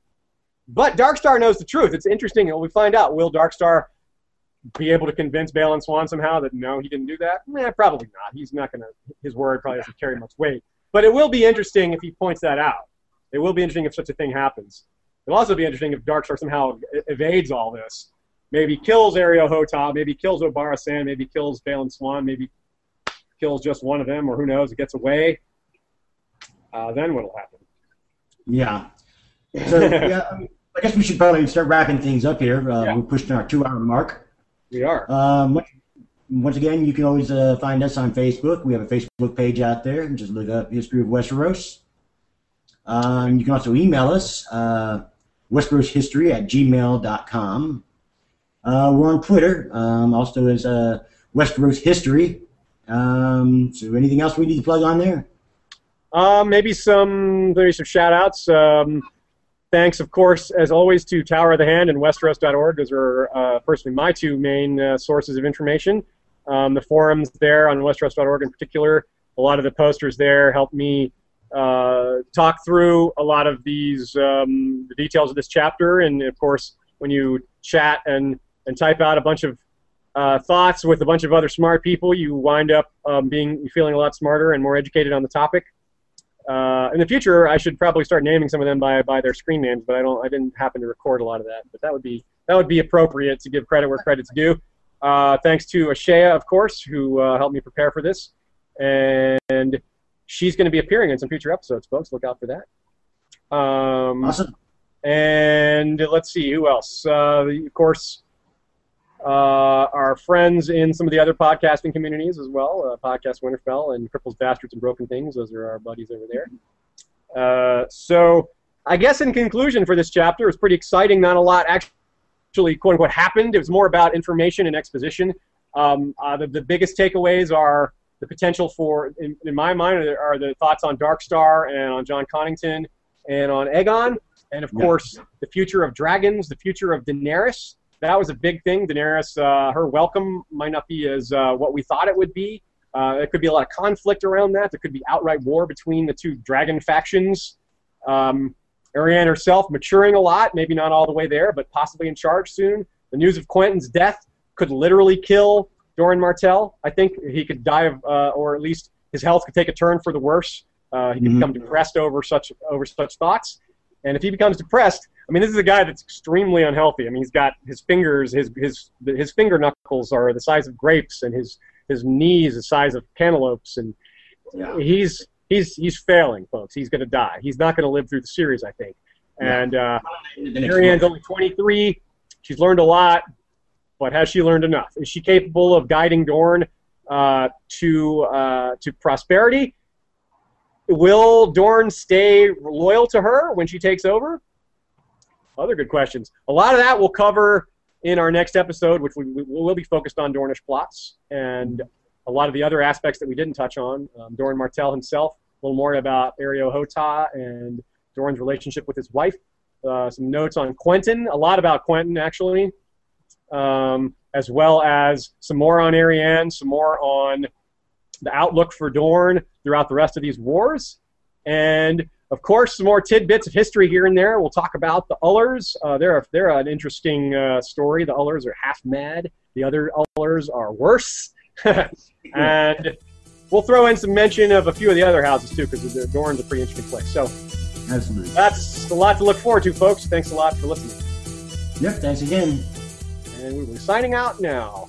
But Darkstar knows the truth. It's interesting. We find out. Will Darkstar be able to convince Balon Swann somehow that no, he didn't do that? Eh, probably not. He's not going to. His word probably doesn't carry much weight. But it will be interesting if he points that out. It will be interesting if such a thing happens. It'll also be interesting if Darkstar somehow evades all this. Maybe kills Areo Hotah, maybe kills Obara Sand, maybe kills Balon Swann, maybe kills just one of them, or who knows, it gets away, uh, then what'll happen? Yeah. So yeah, I guess we should probably start wrapping things up here. Uh, yeah. We're pushing our two-hour mark. We are. Um, once again, you can always uh, find us on Facebook. We have a Facebook page out there. And Just look up History of Westeros. Um, you can also email us, uh, WesterosHistory at gmail.com. Uh, we're on Twitter, um, also as uh, Westeros History. Um, so anything else we need to plug on there? Uh, maybe some maybe some shout outs. Um, thanks, of course, as always, to Tower of the Hand and Westeros.org. Those are uh, personally my two main uh, sources of information. Um, the forums there on Westeros.org in particular, a lot of the posters there help me uh, talk through a lot of these um, the details of this chapter. And of course, when you chat and, and type out a bunch of uh, thoughts with a bunch of other smart people, you wind up um, being feeling a lot smarter and more educated on the topic. Uh, in the future, I should probably start naming some of them by, by their screen names, but I don't. I didn't happen to record a lot of that. But that would be that would be appropriate to give credit where credit's due. Uh, thanks to Ashea, of course, who uh, helped me prepare for this, and she's going to be appearing in some future episodes, folks. Look out for that. Um, awesome. And let's see who else. Uh, of course, uh, our friends in some of the other podcasting communities as well, uh, Podcast Winterfell and Cripples, Bastards, and Broken Things. Those are our buddies over there. Uh, so I guess in conclusion for this chapter, it's pretty exciting. Not a lot actually quote unquote happened. It was more about information and exposition. Um, uh, the, the biggest takeaways are the potential for, in, in my mind, are, are the thoughts on Darkstar and on Jon Connington and on Aegon, and of Yeah. course the future of dragons, the future of Daenerys. That was a big thing. Daenerys, uh, her welcome might not be as uh, what we thought it would be. Uh, there could be a lot of conflict around that. There could be outright war between the two dragon factions. Um, Arianne herself maturing a lot, maybe not all the way there, but possibly in charge soon. The news of Quentyn's death could literally kill Doran Martell. I think he could die of, uh, or at least his health could take a turn for the worse. Uh, he could Mhm. become depressed over such over such thoughts. And if he becomes depressed, I mean, this is a guy that's extremely unhealthy. I mean, he's got his fingers, his his his finger knuckles are the size of grapes, and his his knees the size of cantaloupes, and Yeah. he's he's he's failing, folks. He's going to die. He's not going to live through the series, I think. Yeah. And uh, Marianne's only 23. She's learned a lot, but has she learned enough? Is she capable of guiding Dorne uh, to uh, to prosperity? Will Dorne stay loyal to her when she takes over? Other good questions. A lot of that we'll cover in our next episode, which we, we will be focused on Dornish plots and a lot of the other aspects that we didn't touch on. Um, Doran Martell himself, a little more about Areo Hotah and Doran's relationship with his wife. Uh, some notes on Quentyn, a lot about Quentyn actually, um, as well as some more on Arianne, some more on the outlook for Dorne throughout the rest of these wars, and of course some more tidbits of history here and there. We'll talk about the Ullers. Uh, they're they're an interesting uh, story. The Ullers are half mad. The other Ullers are worse, and we'll throw in some mention of a few of the other houses too, because the Dorne's a pretty interesting place. So Absolutely. that's a lot to look forward to, folks. Thanks a lot for listening. Yep. Thanks again. And we will be signing out now.